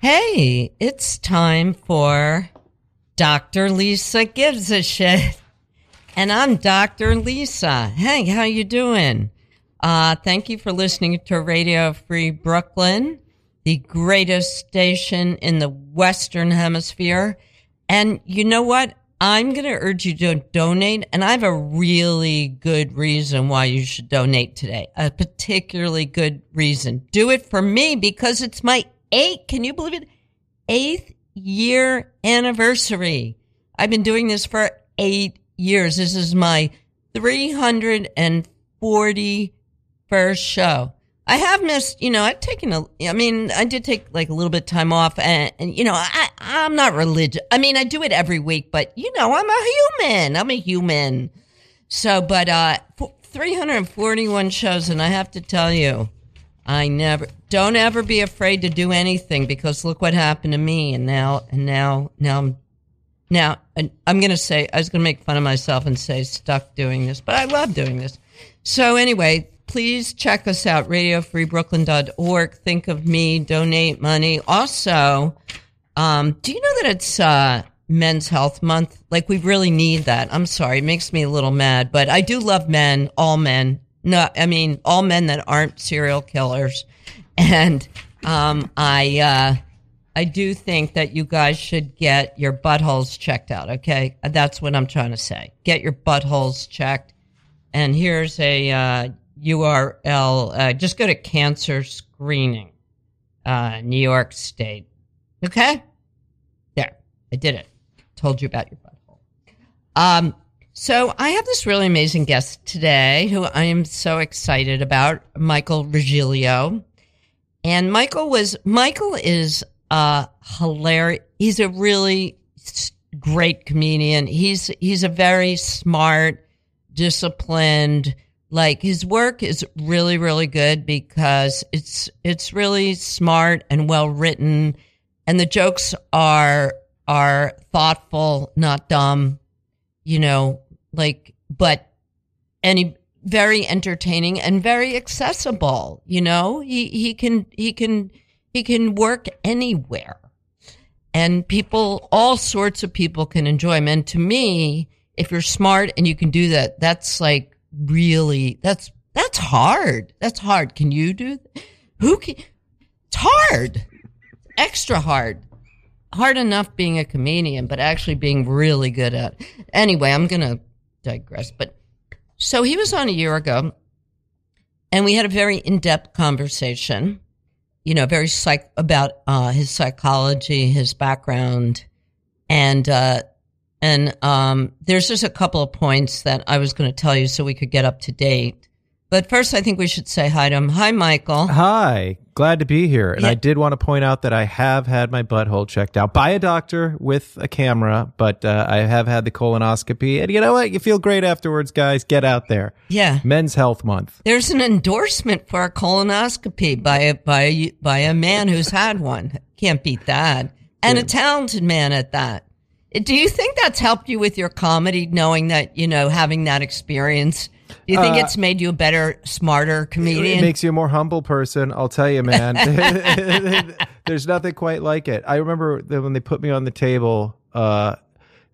Hey, it's time for Dr. Lisa Gives a Shit. And I'm Dr. Lisa. Hey, how you doing? Uh, thank you for listening to Radio Free Brooklyn, the greatest station in the Western Hemisphere. And you know what? I'm going to urge you to donate, and I have a really good reason why you should donate today. A particularly good reason. Do it for me because it's my eight, can you believe it? Eighth year anniversary. I've been doing this for eight years. This is my 341st show. I have missed, you know, I've taken a, I mean, I did take like a little bit of time off and, and, you know, I, I'm not religious. I mean, I do it every week, but you know, I'm a human. I'm a human. So, but, uh, 341 shows and I have to tell you, I never, don't ever be afraid to do anything because look what happened to me. And now, and now, now I'm, now I'm going to say, I was going to make fun of myself and say stuck doing this, but I love doing this. So anyway, please check us out, radiofreebrooklyn.org. Think of me, donate money. Also, um, do you know that it's uh, Men's Health Month? Like, we really need that. I'm sorry, it makes me a little mad, but I do love men, all men. No, I mean, all men that aren't serial killers. And um, I, uh, I do think that you guys should get your buttholes checked out. Okay, that's what I'm trying to say. Get your buttholes checked. And here's a uh, URL. Uh, just go to cancer screening, uh, New York State. Okay? There. I did it. Told you about your butthole. Um, so I have this really amazing guest today who I am so excited about, Michael Regilio. And Michael was, Michael is uh hilarious. He's a really great comedian. He's, he's a very smart, disciplined, like his work is really really good because it's it's really smart and well written and the jokes are are thoughtful not dumb you know like but any very entertaining and very accessible you know he he can he can he can work anywhere and people all sorts of people can enjoy him and to me if you're smart and you can do that that's like really that's that's hard. That's hard. Can you do? Who can? It's hard. Extra hard. Hard enough being a comedian, but actually being really good at. It. Anyway, I'm gonna digress. But so he was on a year ago, and we had a very in-depth conversation. You know, very psych about uh, his psychology, his background, and uh, and um, there's just a couple of points that I was going to tell you so we could get up to date. But first, I think we should say hi to him. Hi, Michael. Hi. Glad to be here. And yeah. I did want to point out that I have had my butthole checked out by a doctor with a camera, but uh, I have had the colonoscopy. And you know what? You feel great afterwards, guys. Get out there. Yeah. Men's Health Month. There's an endorsement for a colonoscopy by a, by a, by a man who's had one. Can't beat that. And a talented man at that. Do you think that's helped you with your comedy, knowing that, you know, having that experience? You think uh, it's made you a better, smarter comedian? It makes you a more humble person. I'll tell you, man. There's nothing quite like it. I remember when they put me on the table uh,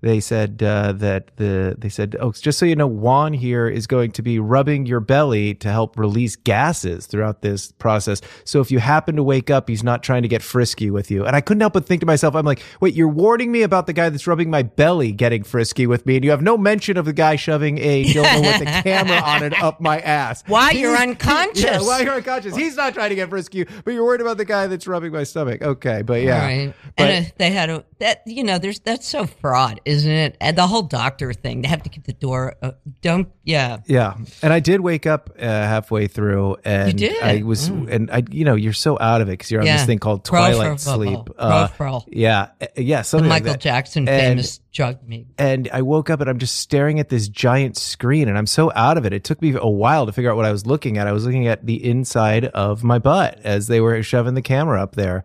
they said uh, that the they said oh just so you know Juan here is going to be rubbing your belly to help release gases throughout this process. So if you happen to wake up, he's not trying to get frisky with you. And I couldn't help but think to myself, I'm like, wait, you're warning me about the guy that's rubbing my belly getting frisky with me, and you have no mention of the guy shoving a dildo with a camera on it up my ass. Why you're unconscious? Yeah, why you're unconscious? He's not trying to get frisky, but you're worried about the guy that's rubbing my stomach. Okay, but yeah, right. But, and uh, they had a that you know, there's that's so fraud isn't it? And the whole doctor thing, they have to keep the door. Uh, don't, yeah, yeah. And I did wake up uh, halfway through, and I was, mm. and I, you know, you're so out of it because you're on yeah. this thing called twilight sleep. Uh, yeah, uh, yeah, something the Michael like Jackson famous drug me. And I woke up and I'm just staring at this giant screen, and I'm so out of it. It took me a while to figure out what I was looking at. I was looking at the inside of my butt as they were shoving the camera up there.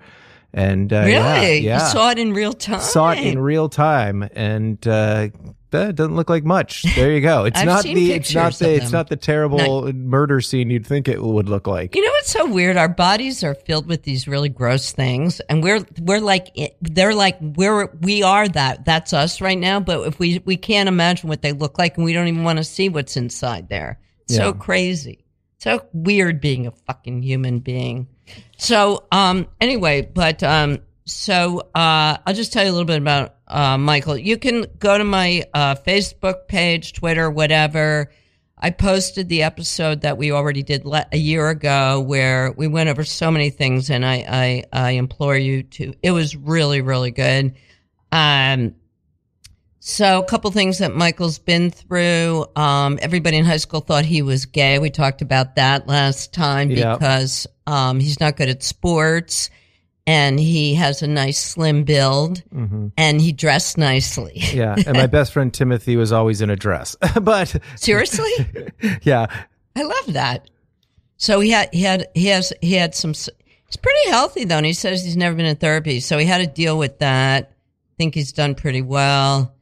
And uh, really, yeah, yeah. you saw it in real time. Saw it in real time, and uh, that doesn't look like much. There you go. It's not the it's not the it's not the terrible murder scene you'd think it would look like. You know what's so weird? Our bodies are filled with these really gross things, and we're we're like they're like we're we are that. That's us right now. But if we we can't imagine what they look like, and we don't even want to see what's inside there. So Yeah. crazy, so weird being a fucking human being. So um anyway, but um so uh I'll just tell you a little bit about uh Michael. You can go to my uh Facebook page, Twitter, whatever. I posted the episode that we already did le- a year ago where we went over so many things and I I I implore you to it was really really good. Um so a couple things that Michael's been through. Um, everybody in high school thought he was gay. We talked about that last time Yeah. because um, he's not good at sports and he has a nice slim build and he dressed nicely. Yeah, and my best friend Timothy was always in a dress, but Seriously? yeah, I love that. So he had he had he has he had some. He's pretty healthy though, and he says he's never been in therapy, so he had to deal with that. I think he's done pretty well.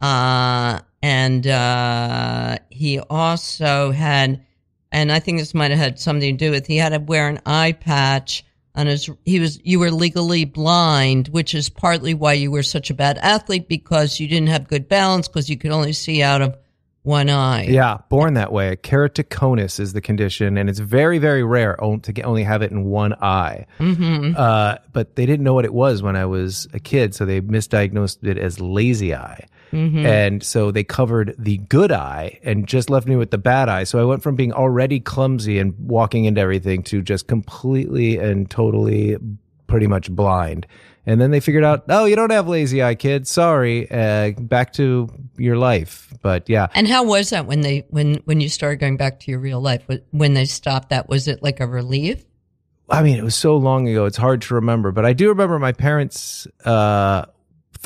Uh, and uh, he also had, and I think this might have had something to do with he had to wear an eye patch on his. He was you were legally blind, which is partly why you were such a bad athlete because you didn't have good balance because you could only see out of one eye. yeah, born that way. Keratoconus is the condition, and it's very, very rare to get, only have it in one eye. Mm-hmm. Uh, but they didn't know what it was when I was a kid, so they misdiagnosed it as lazy eye. Mm-hmm. And so they covered the good eye and just left me with the bad eye. So I went from being already clumsy and walking into everything to just completely and totally pretty much blind. And then they figured out, oh, you don't have lazy eye, kid. Sorry. Uh, back to your life. But yeah, And how was that when they when when you started going back to your real life? When they stopped that, was it like a relief? I mean, it was so long ago, it's hard to remember, but I do remember my parents uh,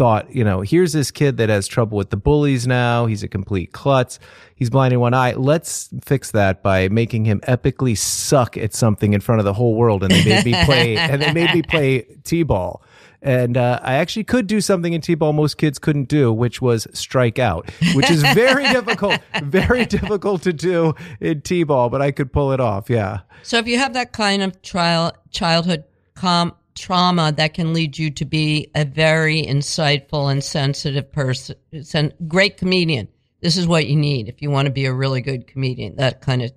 thought, you know, here's this kid that has trouble with the bullies now. He's a complete klutz. He's blind in one eye. Let's fix that by making him epically suck at something in front of the whole world. And they made me play, and they made me play t-ball. And uh, I actually could do something in t-ball most kids couldn't do, which was strike out, which is very difficult, very difficult to do in t-ball, but I could pull it off. Yeah. So if you have that kind of trial childhood com- trauma, that can lead you to be a very insightful and sensitive person, sen- great comedian. This is what you need if you want to be a really good comedian. That kind of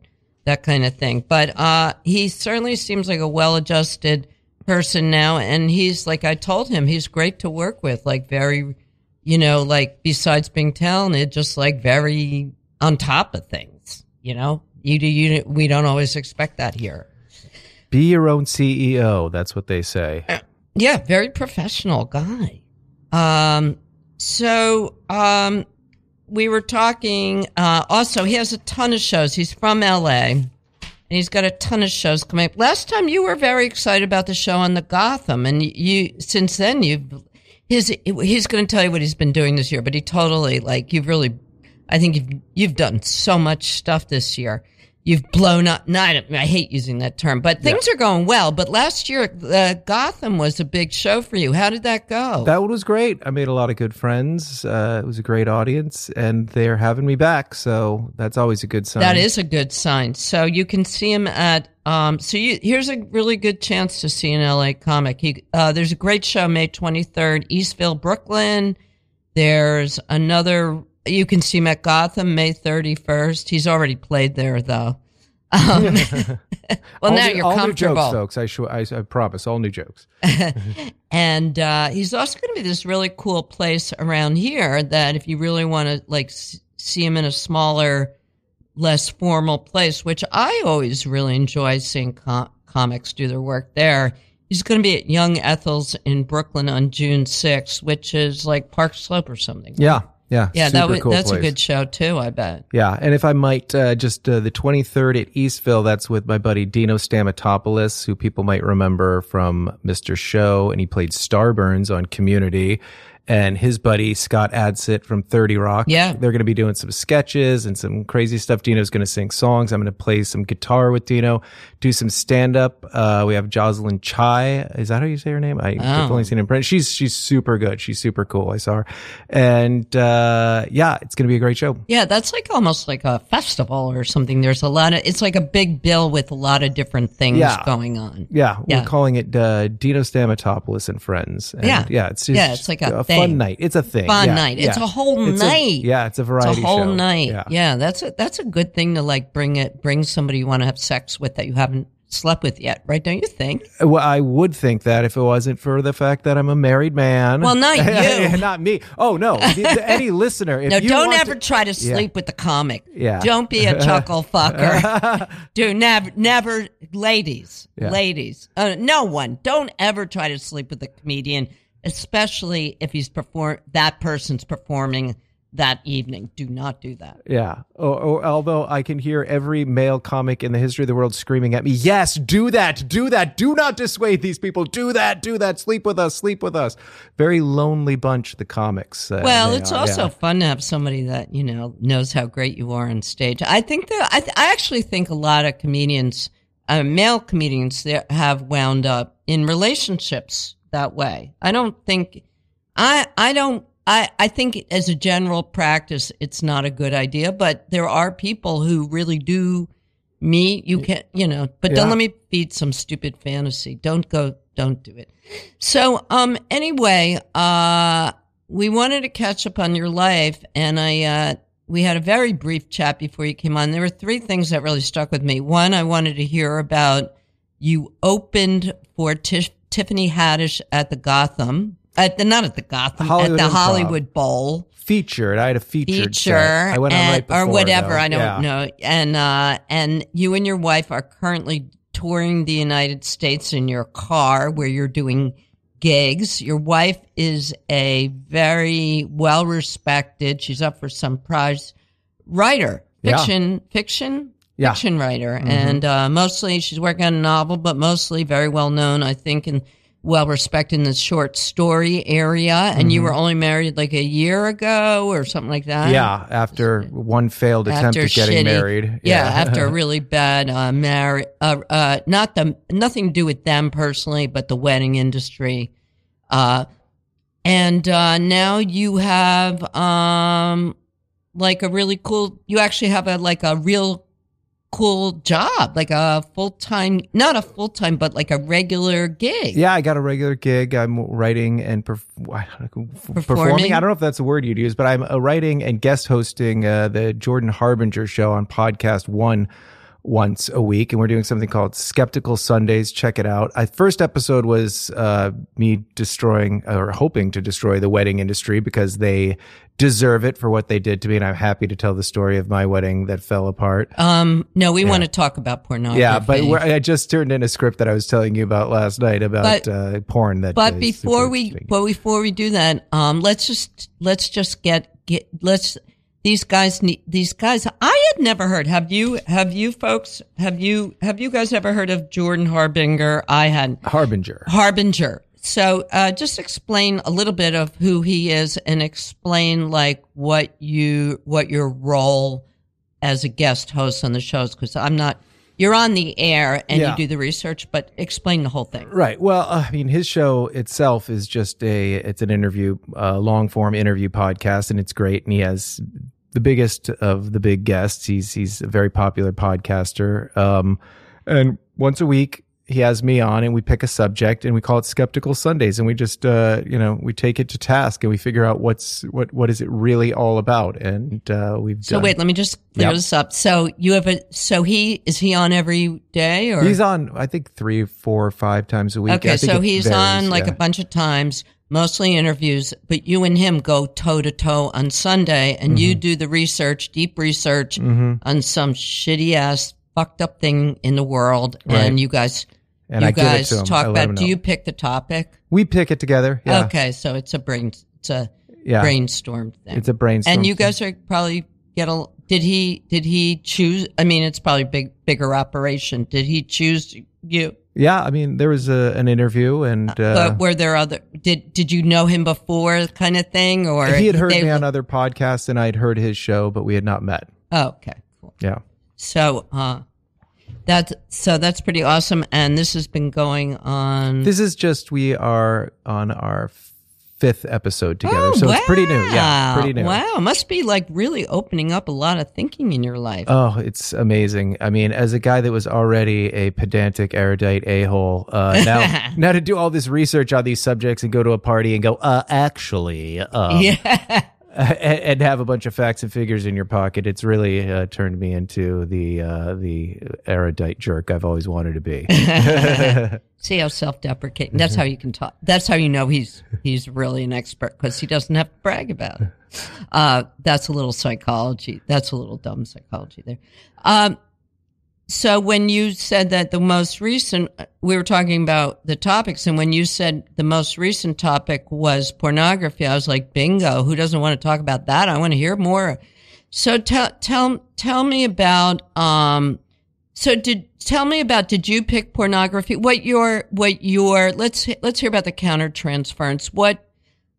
that kind of thing. But uh, he certainly seems like a well-adjusted person now, and he's like I told him, he's great to work with. Like very, you know, like besides being talented, just like very on top of things. You know, you do you. We don't always expect that here. Be your own CEO. That's what they say. Yeah, very professional guy. Um, so um, we were talking. Uh, also, he has a ton of shows. He's from LA, and he's got a ton of shows coming up. Last time you were very excited about the show on the Gotham, and you since then you've his he's going to tell you what he's been doing this year. But he totally like you've really, I think you've you've done so much stuff this year. You've blown up. Not I hate using that term, but things are going well. But last year, uh, Gotham was a big show for you. How did that go? That one was great. I made a lot of good friends. Uh, it was a great audience, and they're having me back. So that's always a good sign. That is a good sign. So you can see him at. Um, so you, here's a really good chance to see an LA comic. He, uh, there's a great show May 23rd, Eastville, Brooklyn. There's another. You can see him at Gotham May 31st. He's already played there though. Um, well, all now new, you're all comfortable. new jokes, folks. I, sure, I, I promise, all new jokes. And uh, he's also going to be this really cool place around here that if you really want to like s- see him in a smaller, less formal place, which I always really enjoy seeing com- comics do their work there. He's going to be at Young Ethel's in Brooklyn on June 6th, which is like Park Slope or something. Yeah, yeah, Yeah, that was, cool that's a good show too, I bet. Yeah, and if I might, uh, just uh, the 23rd at Eastville, that's with my buddy Dino Stamatopoulos, who people might remember from Mr. Show, and he played Starburns on Community. And his buddy Scott Adsit from 30 Rock. Yeah. They're going to be doing some sketches and some crazy stuff. Dino's going to sing songs. I'm going to play some guitar with Dino, do some stand up. Uh, we have Jocelyn Chai. Is that how you say her name? I, have Oh. only seen her in print. She's, she's super good. She's super cool. I saw her. And, uh, yeah, it's going to be a great show. Yeah, that's like almost like a festival or something. There's a lot of, it's like a big bill with a lot of different things Yeah. going on. Yeah, Yeah. we're calling it uh, Dino Stamatopoulos and Friends. And Yeah. yeah, it's just Yeah, it's like a fun night. It's a thing. Fun Yeah, night. It's a whole It's a- night. yeah, it's a variety. It's a whole show. night. Yeah. Yeah. that's a that's a good thing to like bring it bring somebody you want to have sex with that you haven't slept with yet, right? Don't you think? Well, I would think that if it wasn't for the fact that I'm a married man. Well, not you. not me. Oh no, any listener. If No, don't ever to- try to sleep with the comic. Yeah. Don't be a chuckle fucker. Do never, never, ladies, Yeah. ladies, uh, no one. Don't ever try to sleep with a comedian, especially if he's perform. That person's performing that evening. Do not do that. Yeah. Or, or, although I can hear every male comic in the history of the world screaming at me, "Yes, do that, do that, do not dissuade these people. Do that, do that. Sleep with us, sleep with us." Very lonely bunch, the comics. uh, Well, it's are, also yeah. fun to have somebody that you know knows how great you are on stage. I think that I, th- I actually think a lot of comedians, uh, male comedians, have wound up in relationships that way. I don't think I I don't I I think as a general practice, it's not a good idea. But there are people who really do meet. You can't, you know, but don't let me feed some stupid fantasy. Don't go. Don't do it. So, um, anyway, uh, we wanted to catch up on your life, and I, uh, we had a very brief chat before you came on. There were three things that really stuck with me. One, I wanted to hear about you opened for Tiff Tiffany Haddish at the Gotham, at the not at the Gotham, Hollywood at the Improv. Hollywood Bowl featured. I had a featured feature set. I went on right before, or whatever. though. I don't Yeah. know. And uh, and you and your wife are currently touring the United States in your car, where you're doing gigs. Your wife is a very well respected. She's up for some prize writer, Yeah. fiction, fiction. Yeah. Fiction writer, and uh, mostly she's working on a novel, but mostly very well known, I think, and well respected in the short story area. And you were only married like a year ago or something like that. Yeah, after one failed attempt after at getting shitty- married. Yeah, after a really bad uh, marriage. Uh, uh, not the nothing to do with them personally, but the wedding industry. Uh, and uh, now you have um, like a really cool. You actually have a like a real cool job, like a full time, not a full time, but like a regular gig. Yeah, I got a regular gig. I'm writing and perf- performing. I don't know if that's a word you'd use, but I'm uh, writing and guest hosting uh, the Jordan Harbinger show on Podcast One once a week, and we're doing something called Skeptical Sundays. Check it out. I, first episode was uh, me destroying or hoping to destroy the wedding industry because they deserve it for what they did to me, and I'm happy to tell the story of my wedding that fell apart. Um, no, we want to talk about pornography. Yeah, but we're, I just turned in a script that I was telling you about last night about But- uh, porn. That But before we, but before we do that, um, let's just let's just get get let's these guys need these guys. I had never heard. Have you? Have you folks? Have you? Have you guys ever heard of Jordan Harbinger? I had Harbinger. Harbinger. So, uh, just explain a little bit of who he is, and explain like what you what your role as a guest host on the shows. Because I'm not. You're on the air and Yeah. you do the research, but explain the whole thing. Right. Well, I mean, his show itself is just a it's an interview, uh, long form interview podcast, and it's great. And he has the biggest of the big guests. He's he's a very popular podcaster. Um, and once a week he has me on, and we pick a subject, and we call it Skeptical Sundays, and we just uh, you know we take it to task, and we figure out what's what what is it really all about, and uh, we've So done- wait, let me just clear Yep. this up. So you have a so he is he on every day or He's on, I think, three, four, five times a week. I okay? So he's varies, on like yeah. a bunch of times, mostly interviews. But you and him go toe to toe on Sunday, and Mm-hmm. you do the research, deep research on some shitty ass fucked up thing in the world, Right. and you guys. And you I give it guys to him. Talk about. Do you pick the topic? We pick it together. Yeah. Okay, so it's a brain. It's a Yeah. brainstorm thing. It's a brainstorm. and you thing. guys are probably get a. Did he? Did he choose? I mean, it's probably big, bigger operation. Did he choose you? Yeah, I mean, there was a, an interview, and uh, but were there other? Did did you know him before, kind of thing, or he had heard they- me on other podcasts, and I'd heard his show, but we had not met. Oh, okay, cool. Yeah. So, uh, that's so that's pretty awesome, and this has been going on. This is just we are on our fifth episode together, so it's pretty new. Yeah, Wow. pretty new. Wow, must be like really opening up a lot of thinking in your life. Oh, it's amazing. I mean, as a guy that was already a pedantic, erudite a hole, uh, now now to do all this research on these subjects and go to a party and go, uh, actually, uh, yeah, and, have a bunch of facts and figures in your pocket, it's really uh, turned me into the uh, the erudite jerk I've always wanted to be. see how self-deprecating. That's how you can talk. That's how you know he's he's really an expert because he doesn't have to brag about it. Uh, that's a little psychology. That's a little dumb psychology there. Um, so when you said that the most recent, we were talking about the topics, and when you said the most recent topic was pornography, I was like, bingo! Who doesn't want to talk about that? I want to hear more. So tell tell tell me about um. So did tell me about did you pick pornography? What your what your let's let's hear about the counter transference. What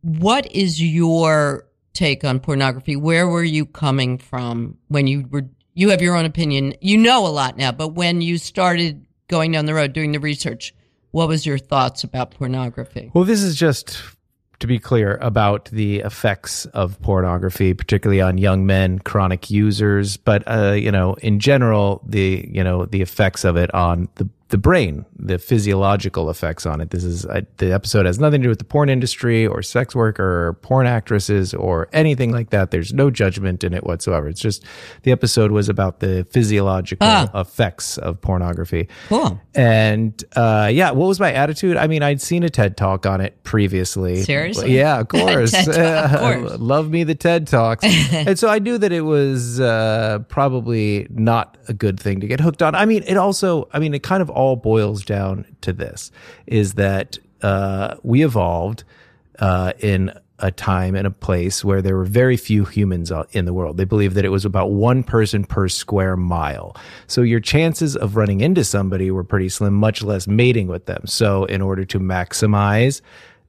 what is your take on pornography? Where were you coming from when you were you have your own opinion. You know a lot now, but when you started going down the road doing the research, what was your thoughts about pornography? Well, this is just to be clear about the effects of pornography, particularly on young men, chronic users, but uh, you know, in general, the you know the effects of it on the the brain, the physiological effects on it. This is uh, the episode has nothing to do with the porn industry or sex worker or porn actresses or anything like that. There's no judgment in it whatsoever. It's just the episode was about the physiological Ah. effects of pornography. Cool. And uh, yeah, what was my attitude? I mean, I'd seen a TED talk on it previously. Seriously? Yeah, of course. Talk, of course. Love me the TED Talks. and so I knew that it was uh, probably not a good thing to get hooked on. I mean, it also, I mean, it kind of all boils down to this is that uh, we evolved uh, in a time and a place where there were very few humans in the world. They believe that it was about one person per square mile. So your chances of running into somebody were pretty slim, much less mating with them. So in order to maximize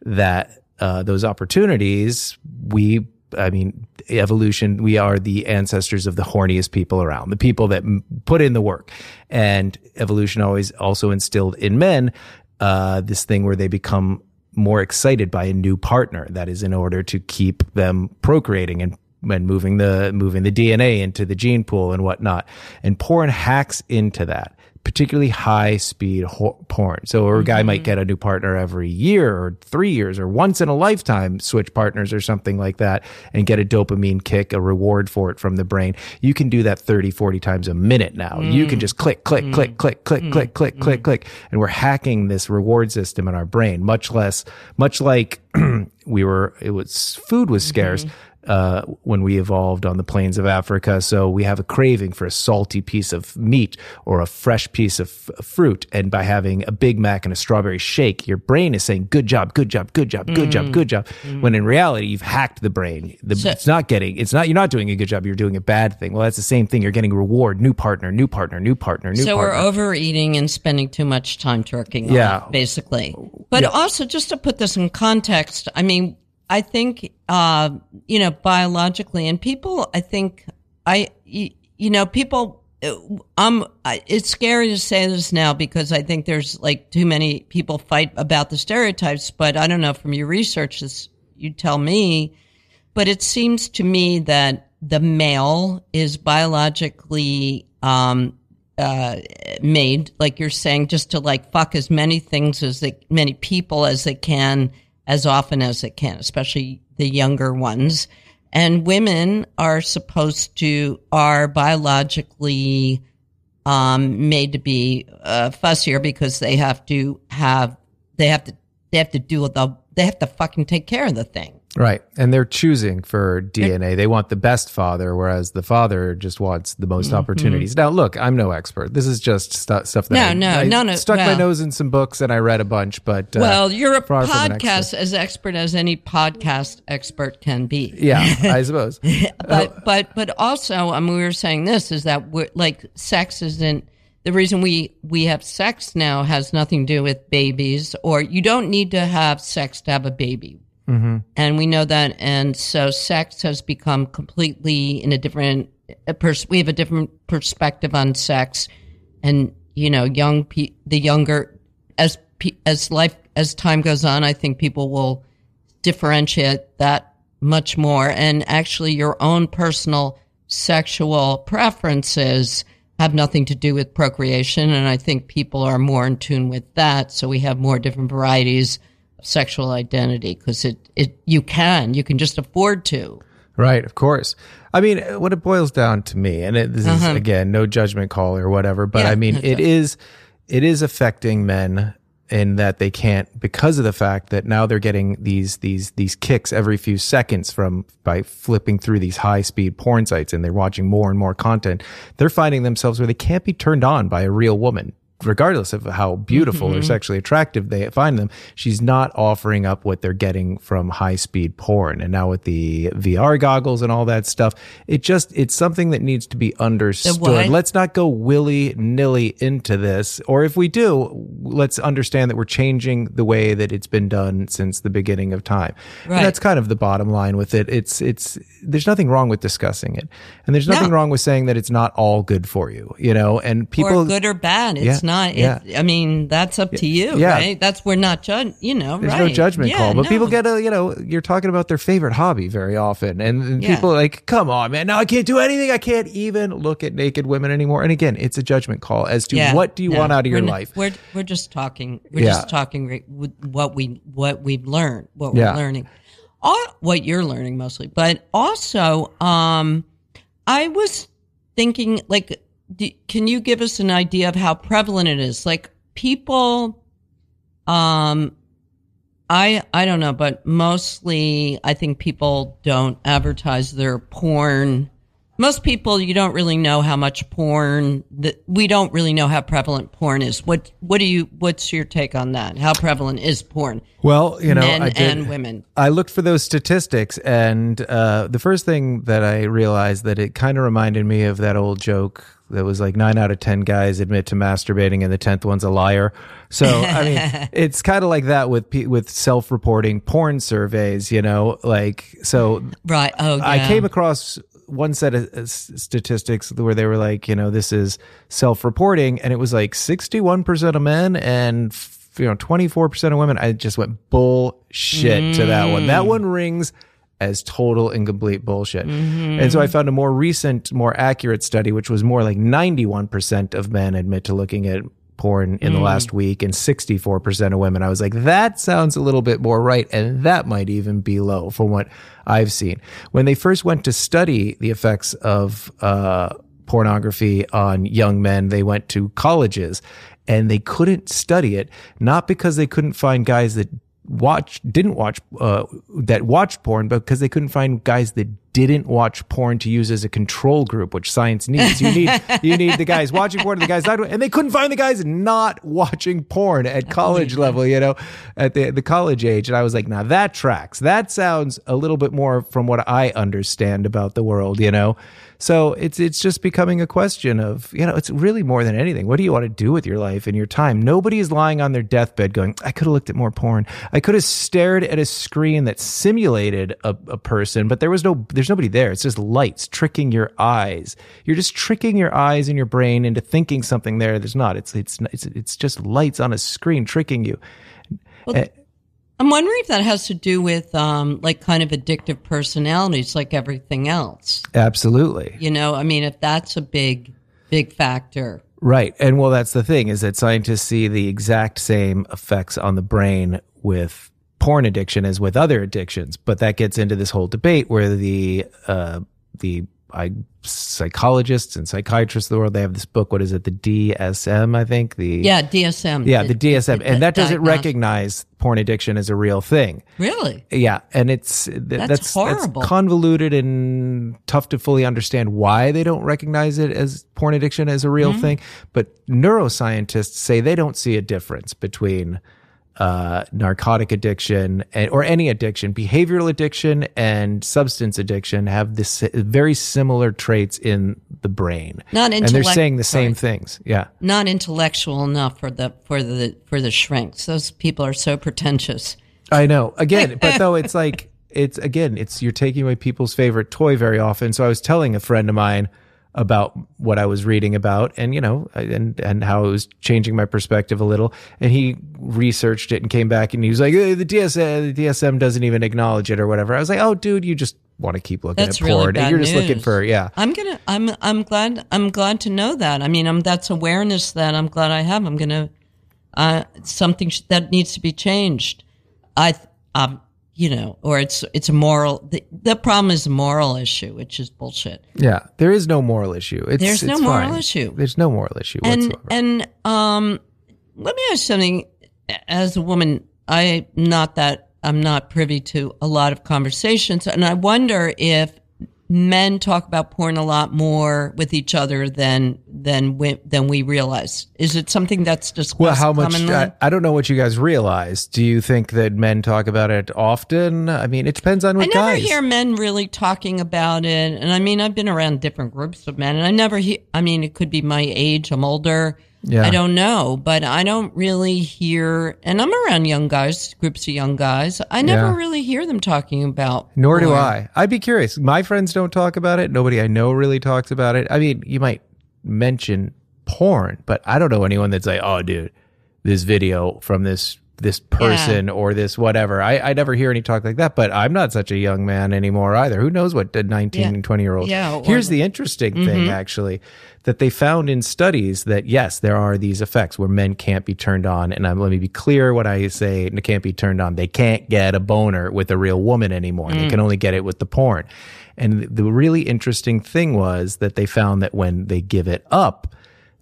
that uh, those opportunities, we I mean, evolution, we are the ancestors of the horniest people around, the people that put in the work. And evolution always also instilled in men uh, this thing where they become more excited by a new partner. That is in order to keep them procreating and and moving the moving the DNA into the gene pool and whatnot. And porn hacks into that, particularly high speed ho- porn. So a guy mm-hmm. might get a new partner every year or three years or once in a lifetime switch partners or something like that and get a dopamine kick, a reward for it from the brain. You can do that 30, 40 times a minute now. Mm. You can mm. just click, click, mm. click, click, click, mm. click, click, click, mm. click. And we're hacking this reward system in our brain, much less, much like we were, it was food was scarce. Mm-hmm uh, when we evolved on the plains of Africa. So we have a craving for a salty piece of meat or a fresh piece of f- fruit. And by having a Big Mac and a strawberry shake, your brain is saying, good job, good job, good job, good job, good job. When in reality, you've hacked the brain. The, So- it's not getting, it's not, you're not doing a good job. You're doing a bad thing. Well, that's the same thing. You're getting reward, new partner, new partner, new partner, new partner. so partner. we're overeating and spending too much time twerking. Yeah. basically. But also, just to put this in context, I mean, I think, uh, you know, biologically, and people, I think, I, you, know, people. uh, Um, it's scary to say this now because I think there's like too many people fight about the stereotypes. But I don't know from your research, this you tell me. But it seems to me that the male is biologically um, uh, made, like you're saying, just to like fuck as many things as they, many people as they can, as often as it can, especially the younger ones. And women are supposed to, are biologically um, made to be uh, fussier because they have to have, they have to, they have to do the, they have to fucking take care of the thing. Right. And they're choosing for DNA. They want the best father, whereas the father just wants the most opportunities. Now, look, I'm no expert. This is just stu- stuff that Mm-hmm. No, I, no, I no, no, stuck my nose in some books and I read a bunch, but uh, Well, you're a far from an podcast as expert as any podcast expert can be. yeah, I suppose. But but but also, I mean, we were saying this is that we're like sex isn't the reason we we have sex now has nothing to do with babies, or you don't need to have sex to have a baby. Mm-hmm. And we know that, and so sex has become completely in a different. A pers- we have a different perspective on sex, and you know, young pe- the younger as pe- as life as time goes on, I think people will differentiate that much more. And actually, your own personal sexual preferences have nothing to do with procreation. And I think people are more in tune with that. So we have more different varieties sexual identity because it, it, you can, you can just afford to. Right, of course. I mean, what it boils down to me, and it, this Uh-huh. is again no judgment call or whatever, but Yeah, I mean, no it is it is affecting men in that they can't because of the fact that now they're getting these these these kicks every few seconds from by flipping through these high speed porn sites and they're watching more and more content. They're finding themselves where they can't be turned on by a real woman. Regardless of how beautiful Mm-hmm. or sexually attractive they find them, she's not offering up what they're getting from high speed porn. And now with the VR goggles and all that stuff, it just, it's something that needs to be understood. Let's not go willy nilly into this. Or if we do, let's understand that we're changing the way that it's been done since the beginning of time. Right. And that's kind of the bottom line with it. It's, it's, there's nothing wrong with discussing it. And there's nothing No. wrong with saying that it's not all good for you, you know, and people. or good or bad. It's Yeah, not. It, yeah. I mean, that's up to you, Yeah. right? That's we're not judge. You know, There's right? no judgment Yeah, call, but no. people get a, you know, you're talking about their favorite hobby very often. And, and Yeah. people are like, come on, man. Now I can't do anything. I can't even look at naked women anymore. And again, it's a judgment call as to what do you no, want out of your n- life. We're we're just talking. We're just talking what we what we've learned, what we're learning, All, what you're learning mostly. But also, um, I was thinking, like, can you give us an idea of how prevalent it is? Like, people, um, I I don't know, but mostly I think people don't advertise their porn. Most people, you don't really know how much porn that we don't really know how prevalent porn is. What what do you what's your take on that? How prevalent is porn? Well, you know, Men I did, and women. I looked for those statistics, and uh, the first thing that I realized that it kind of reminded me of that old joke that was like nine out of ten guys admit to masturbating, and the tenth one's a liar. So I mean, it's kind of like that with with self reporting porn surveys. You know, like so Right. Oh, yeah. I came across one set of uh, statistics where they were like, you know, this is self-reporting, and it was like sixty-one percent of men and you know twenty-four percent of women. I just went bullshit to that one. That one rings as total and complete bullshit. And so I found a more recent, more accurate study, which was more like ninety-one percent of men admit to looking at porn in the last week and 64% of women. I was like, that sounds a little bit more right. And that might even be low from what I've seen. When they first went to study the effects of, uh, pornography on young men, they went to colleges and they couldn't study it, not because they couldn't find guys that watch didn't watch uh, that watched porn, because they couldn't find guys that didn't watch porn to use as a control group, which science needs. You need you need the guys watching porn and the guys not, and they couldn't find the guys not watching porn at college level. You know, at the the college age, and I was like, now that tracks. That sounds a little bit more from what I understand about the world. You know. So it's it's just becoming a question of you know it's really more than anything. What do you want to do with your life and your time? Nobody is lying on their deathbed going, I could have looked at more porn. I could have stared at a screen that simulated a, a person, but there was no there's nobody there. It's just lights tricking your eyes. You're just tricking your eyes and your brain into thinking something there. There's not. It's it's it's it's just lights on a screen tricking you. Eh, I'm wondering if that has to do with um, like kind of addictive personalities, like everything else. Absolutely. You know, I mean, if that's a big, big factor. Right. And well, that's the thing is that scientists see the exact same effects on the brain with porn addiction as with other addictions. But that gets into this whole debate where the, uh, the, I, psychologists and psychiatrists of the world, they have this book. What is it? The DSM, I think. The, Yeah, DSM. yeah, the DSM. And that doesn't recognize porn addiction as a real thing. Really? Yeah, and it's th- that's that's, horrible. convoluted and tough to fully understand why they don't recognize it as porn addiction as a real Mm-hmm. thing. But neuroscientists say they don't see a difference between uh, narcotic addiction and, or any addiction, behavioral addiction and substance addiction have this very similar traits in the brain. Not and they're saying the same sorry. things. Yeah. Not intellectual enough for the for the for the shrinks. Those people are so pretentious. I know. Again, but though it's like it's again, it's you're taking away people's favorite toy very often. So I was telling a friend of mine about what I was reading about and you know and and how it was changing my perspective a little and he researched it and came back and he was like eh, the DSM the DSM doesn't even acknowledge it or whatever. I was like, "Oh dude, you just want to keep looking That's at really porn and you're just looking news. for yeah." I'm gonna. I'm. I'm glad. I'm glad to know that. I mean, I'm. That's awareness that I'm glad I have. I'm gonna. Uh, something sh- that needs to be changed. I. Um. You know, or it's it's a moral. The, the problem is a moral issue, which is bullshit. Yeah, there is no moral issue. It's, There's no moral fine. issue. There's no moral issue and whatsoever. and um let me ask something as a woman i'm not that i'm not privy to a lot of conversations and i wonder if men talk about porn a lot more with each other than than we, than we realize is it something that's discussed Well, how much? I, I don't know what you guys realize. Do you think that men talk about it often? I mean, it depends on what guys. I never guys. hear men really talking about it, and I mean, I've been around different groups of men, and I never hear. I mean, it could be my age; I'm older. Yeah. I don't know, but I don't really hear. And I'm around young guys, groups of young guys. I never Yeah. really hear them talking about. Nor do. I. I'd be curious. My friends don't talk about it. Nobody I know really talks about it. I mean, you might mention porn, but I don't know anyone that's like, "Oh, dude, this video from this this person or this whatever." I, I never hear any talk like that. But I'm not such a young man anymore either. Who knows what the 19 Yeah. and 20 year olds? Yeah, Here's the- interesting thing, actually, that they found in studies that yes, there are these effects where men can't be turned on. And um, let me be clear: what I say they can't be turned on, they can't get a boner with a real woman anymore. They can only get it with the porn. And the really interesting thing was that they found that when they give it up,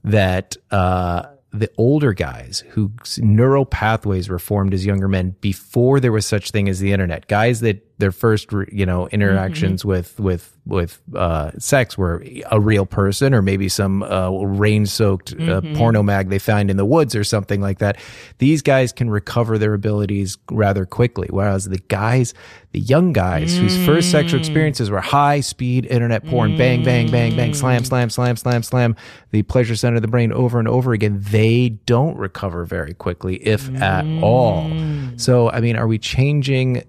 that uh, the older guys whose neural pathways were formed as younger men before there was such thing as the internet, guys that their first you know interactions with with with uh, sex were a real person or maybe some uh, rain soaked uh, porno mag they find in the woods or something like that. These guys can recover their abilities rather quickly, whereas the guys, the young guys whose first sexual experiences were high speed internet porn, bang bang bang bang, slam slam slam slam slam, the pleasure center of the brain over and over again, they don't recover very quickly, if at all. So, I mean, are we changing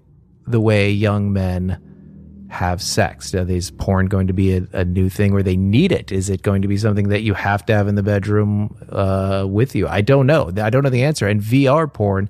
the way young men have sex? Is porn going to be a, a new thing where they need it? Is it going to be something that you have to have in the bedroom uh, with you? I don't know. I don't know the answer. And VR porn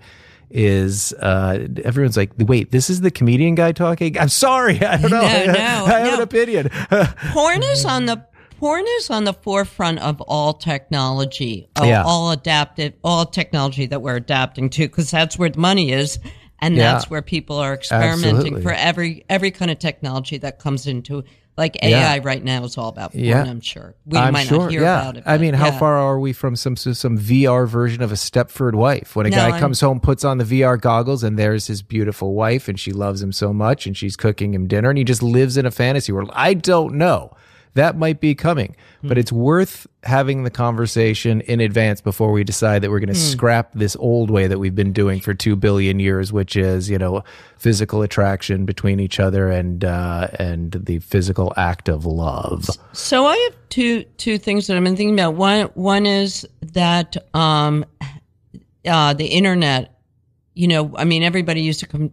is uh, everyone's like, wait, this is the comedian guy talking. I'm sorry, I don't know. No, no, I have no. an opinion. porn is on the porn is on the forefront of all technology, of Yeah. all adaptive, all technology that we're adapting to, because that's where the money is, and Yeah. that's where people are experimenting Absolutely. for every every kind of technology that comes into. Like Yeah. AI right now is all about porn. Yeah. I'm sure we I'm might sure. not hear yeah. about it. I mean, how yeah. far are we from some some VR version of a Stepford wife? When a No, guy I'm- comes home, puts on the VR goggles, and there's his beautiful wife, and she loves him so much, and she's cooking him dinner, and he just lives in a fantasy world. I don't know. That might be coming, Hmm. but it's worth having the conversation in advance before we decide that we're going to Hmm. scrap this old way that we've been doing for two billion years, which is you know physical attraction between each other and uh, and the physical act of love. So I have two two things that I've been thinking about. One one is that um, uh, the internet. You know, I mean, everybody used to com-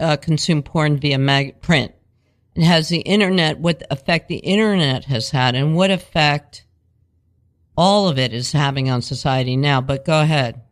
uh, consume porn via mag- print. And has the internet what effect the internet has had, and what effect all of it is having on society now? But go ahead,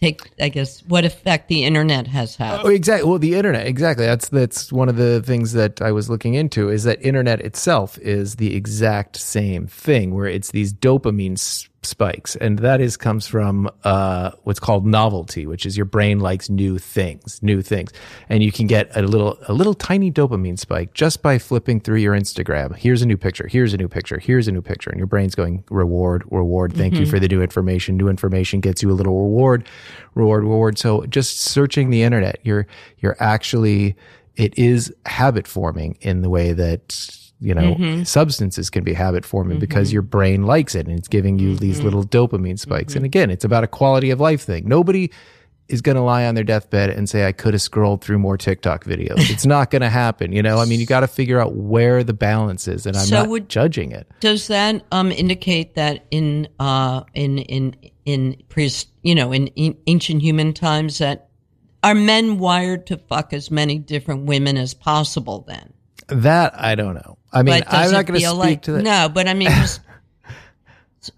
take I guess what effect the internet has had. Oh, exactly. Well, the internet, exactly. That's that's one of the things that I was looking into is that internet itself is the exact same thing, where it's these dopamine spikes, and that is comes from uh, what's called novelty, which is your brain likes new things, new things, and you can get a little a little tiny dopamine spike just by flipping through your Instagram. Here's a new picture. Here's a new picture. Here's a new picture, and your brain's going reward, reward. Thank you for the new information. New information gets you a little reward, reward, reward. So just searching the internet, you're you're actually it is habit forming in the way that you know substances can be habit forming because your brain likes it and it's giving you these little dopamine spikes. And again, it's about a quality of life thing. Nobody is going to lie on their deathbed and say, I could have scrolled through more TikTok videos. It's not going to happen. You know, I mean, you got to figure out where the balance is, and I'm So not would- judging it. Does that um, indicate that in uh, in in in pre you know in, in ancient human times that are men wired to fuck as many different women as possible? Then, That I don't know. I mean, I'm not going to speak like to that. no? But I mean, just,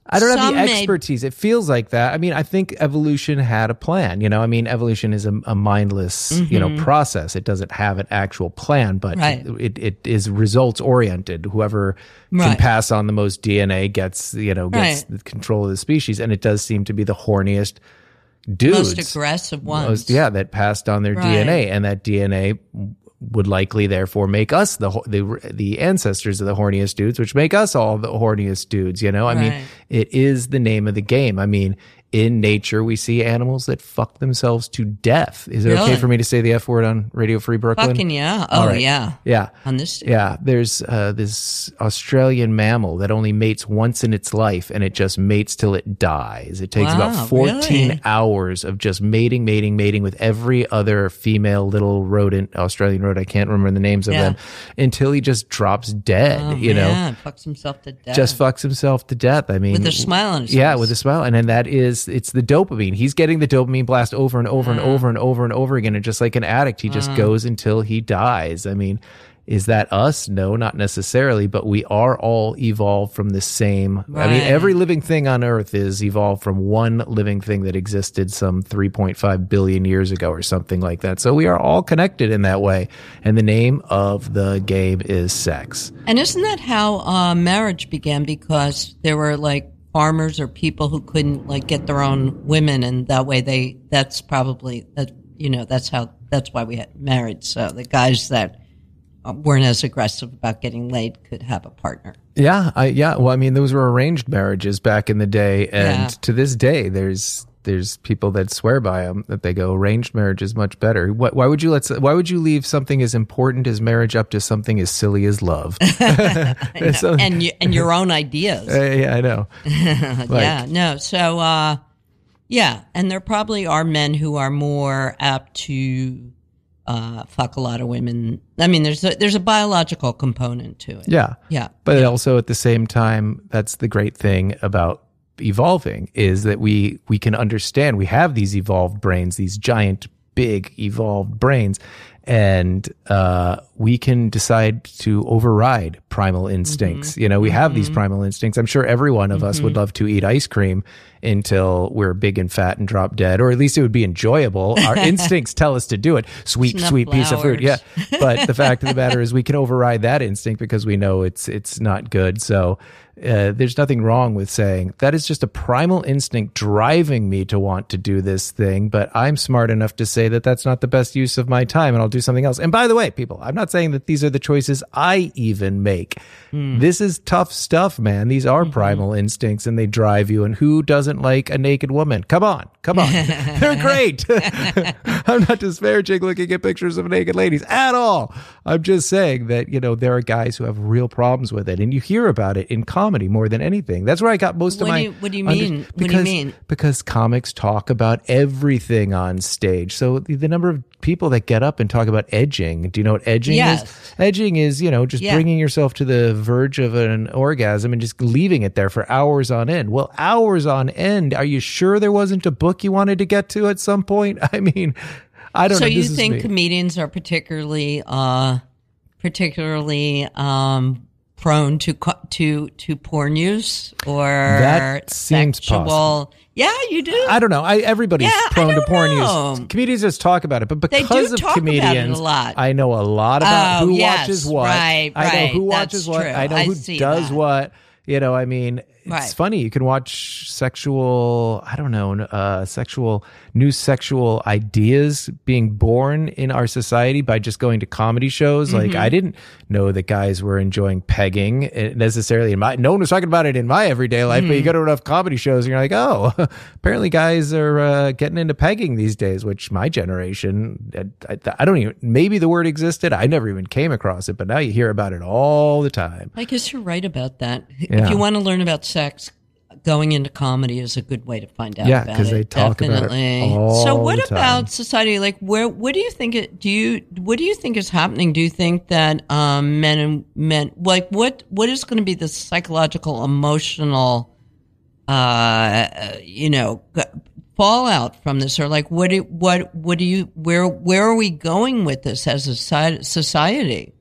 I don't have the may- expertise. It feels like that. I mean, I think evolution had a plan. You know, I mean, evolution is a, a mindless, you know, process. It doesn't have an actual plan, but Mm-hmm. Right. it, it is results oriented. Whoever can pass on the most DNA gets, you know, gets Right. the control of the species. And it does seem to be the horniest dudes. most aggressive ones. most- yeah, that passed on their Right. DNA, and that DNA would likely therefore make us the the the ancestors of the horniest dudes, which make us all the horniest dudes. You know, I mean, it is the name of the game. I mean, in nature, we see animals that fuck themselves to death. Is it okay for me to say the f word on Radio Free Brooklyn? Fucking yeah. Oh right. yeah. Yeah. On this. Yeah, there's uh, this Australian mammal that only mates once in its life, and it just mates till it dies. It takes Wow, about 14 really? hours of just mating, mating, mating with every other female little rodent, Australian rodent. I can't remember the names of Yeah. them until he just drops dead. Oh, you know, man, fucks himself to death. just fucks himself to death. I mean, with a smile on his yeah, face. with a smile, and then that is it's the dopamine. He's getting the dopamine blast over and over and Mm. over and over and over again, and just like an addict, he just goes until he dies. I mean, is that us? No, not necessarily, but we are all evolved from the same. I mean, every living thing on Earth is evolved from one living thing that existed some 3.5 billion years ago or something like that. So we are all connected in that way, and the name of the game is sex. And isn't that how uh, marriage began? Because there were like farmers or people who couldn't like get their own women, and that way they. That's probably that. You know, that's how. That's why we had married. So the guys that uh, weren't as aggressive about getting laid could have a partner. Yeah, I yeah. Well, I mean, those were arranged marriages back in the day, and Yeah. to this day, there's there's people that swear by them that they go arranged marriage is much better. Why, why would you let why would you leave something as important as marriage up to something as silly as love? So- and you, and your own ideas. Uh, yeah, I know. yeah, no. So, uh, yeah, and there probably are men who are more apt to uh, fuck a lot of women. I mean, there's a, there's a biological component to it. Yeah, Yeah. but also at the same time, that's the great thing about evolving is that we we can understand we have these evolved brains, these giant, big evolved brains, and uh, we can decide to override primal instincts. Mm-hmm. You know, we have these mm-hmm. primal instincts. I'm sure every one of us would mm-hmm. love to eat ice cream until we're big and fat and drop dead, or at least it would be enjoyable. Our instincts tell us to do it. Sweet, Snuff sweet piece of food. Yeah, but the fact of the matter is we can override that instinct because we know it's it's not good so uh, there's nothing wrong with saying that is just a primal instinct driving me to want to do this thing but i'm smart enough to say that that's not the best use of my time and i'll do something else. And by the way people i'm not saying that these are the choices i even make. This is tough stuff man. These are primal instincts and they drive you and who doesn't like a naked woman? Come on come on. They're great. I'm not disparaging looking at pictures of naked ladies at all i'm just saying that you know there are guys who have real problems with it and you hear about it in comedy more than anything that's where i got most of my do you- what do you under- mean? What do you because, mean? because comics talk about everything on stage so the, the number of people that get up and talk about edging do you know what edging Yes. is edging is you know just Yeah. bringing yourself to the verge of an orgasm and just leaving it there for hours on end well hours on end are you sure there wasn't a book you wanted to get to at some point i mean i don't So know you This think me. comedians are particularly, uh, particularly um, prone to to to porn use or That seems sexual? possible. Yeah, you do. I don't know. I, everybody's Yeah, prone to porn know. use. Comedians just talk about it, but because of it a comedians, lot. I know a lot about Oh, who yes, watches what. right, I know who That's watches what. true. I know I who does that. what. You know, I mean, it's Right. funny. You can watch sexual, I don't know, uh, sexual, new sexual ideas being born in our society by just going to comedy shows. Mm-hmm. Like, I didn't know that guys were enjoying pegging eh, necessarily in my, no one was talking about it in my everyday life, Mm. but you go to enough comedy shows and you're like, oh, apparently guys are uh, getting into pegging these days, which my generation, I, I, I don't even, maybe the word existed. I never even came across it, but now you hear about it all the time. I guess you're right about that. Yeah. If you want to learn about sex, going into comedy is a good way to find out. Yeah, about 'cause it, they talk about it definitely. so, what about society? Like, where? What do you think? It, do you? What do you think is happening? Do you think that um, men and men, like, what? What is going to be the psychological, emotional, uh, you know, fallout from this, or like, what? Do, what? What do you? Where? Where are we going with this as a society?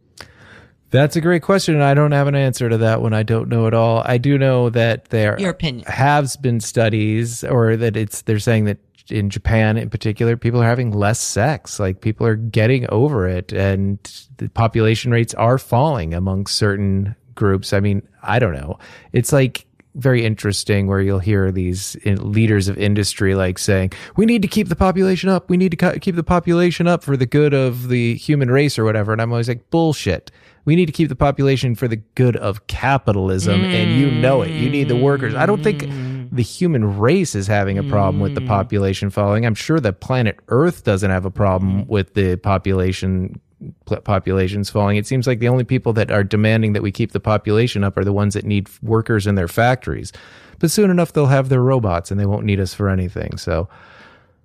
That's a great question, and I don't have an answer to that one. I don't know at all. I do know that there Your opinion. has been studies, or that it's they're saying that in Japan, in particular, people are having less sex. Like people are getting over it, and the population rates are falling among certain groups. I mean, I don't know. It's like very interesting where you'll hear these leaders of industry like saying, "We need to keep the population up. We need to co- keep the population up for the good of the human race or whatever." And I'm always like, "Bullshit." We need to keep the population for the good of capitalism, and you know it. You need the workers. I don't think mm. the human race is having a problem with the mm. population falling. I'm sure that planet Earth doesn't have a problem mm. with the population populations falling. It seems like the only people that are demanding that we keep the population up are the ones that need workers in their factories. But soon enough, they'll have their robots and they won't need us for anything. So,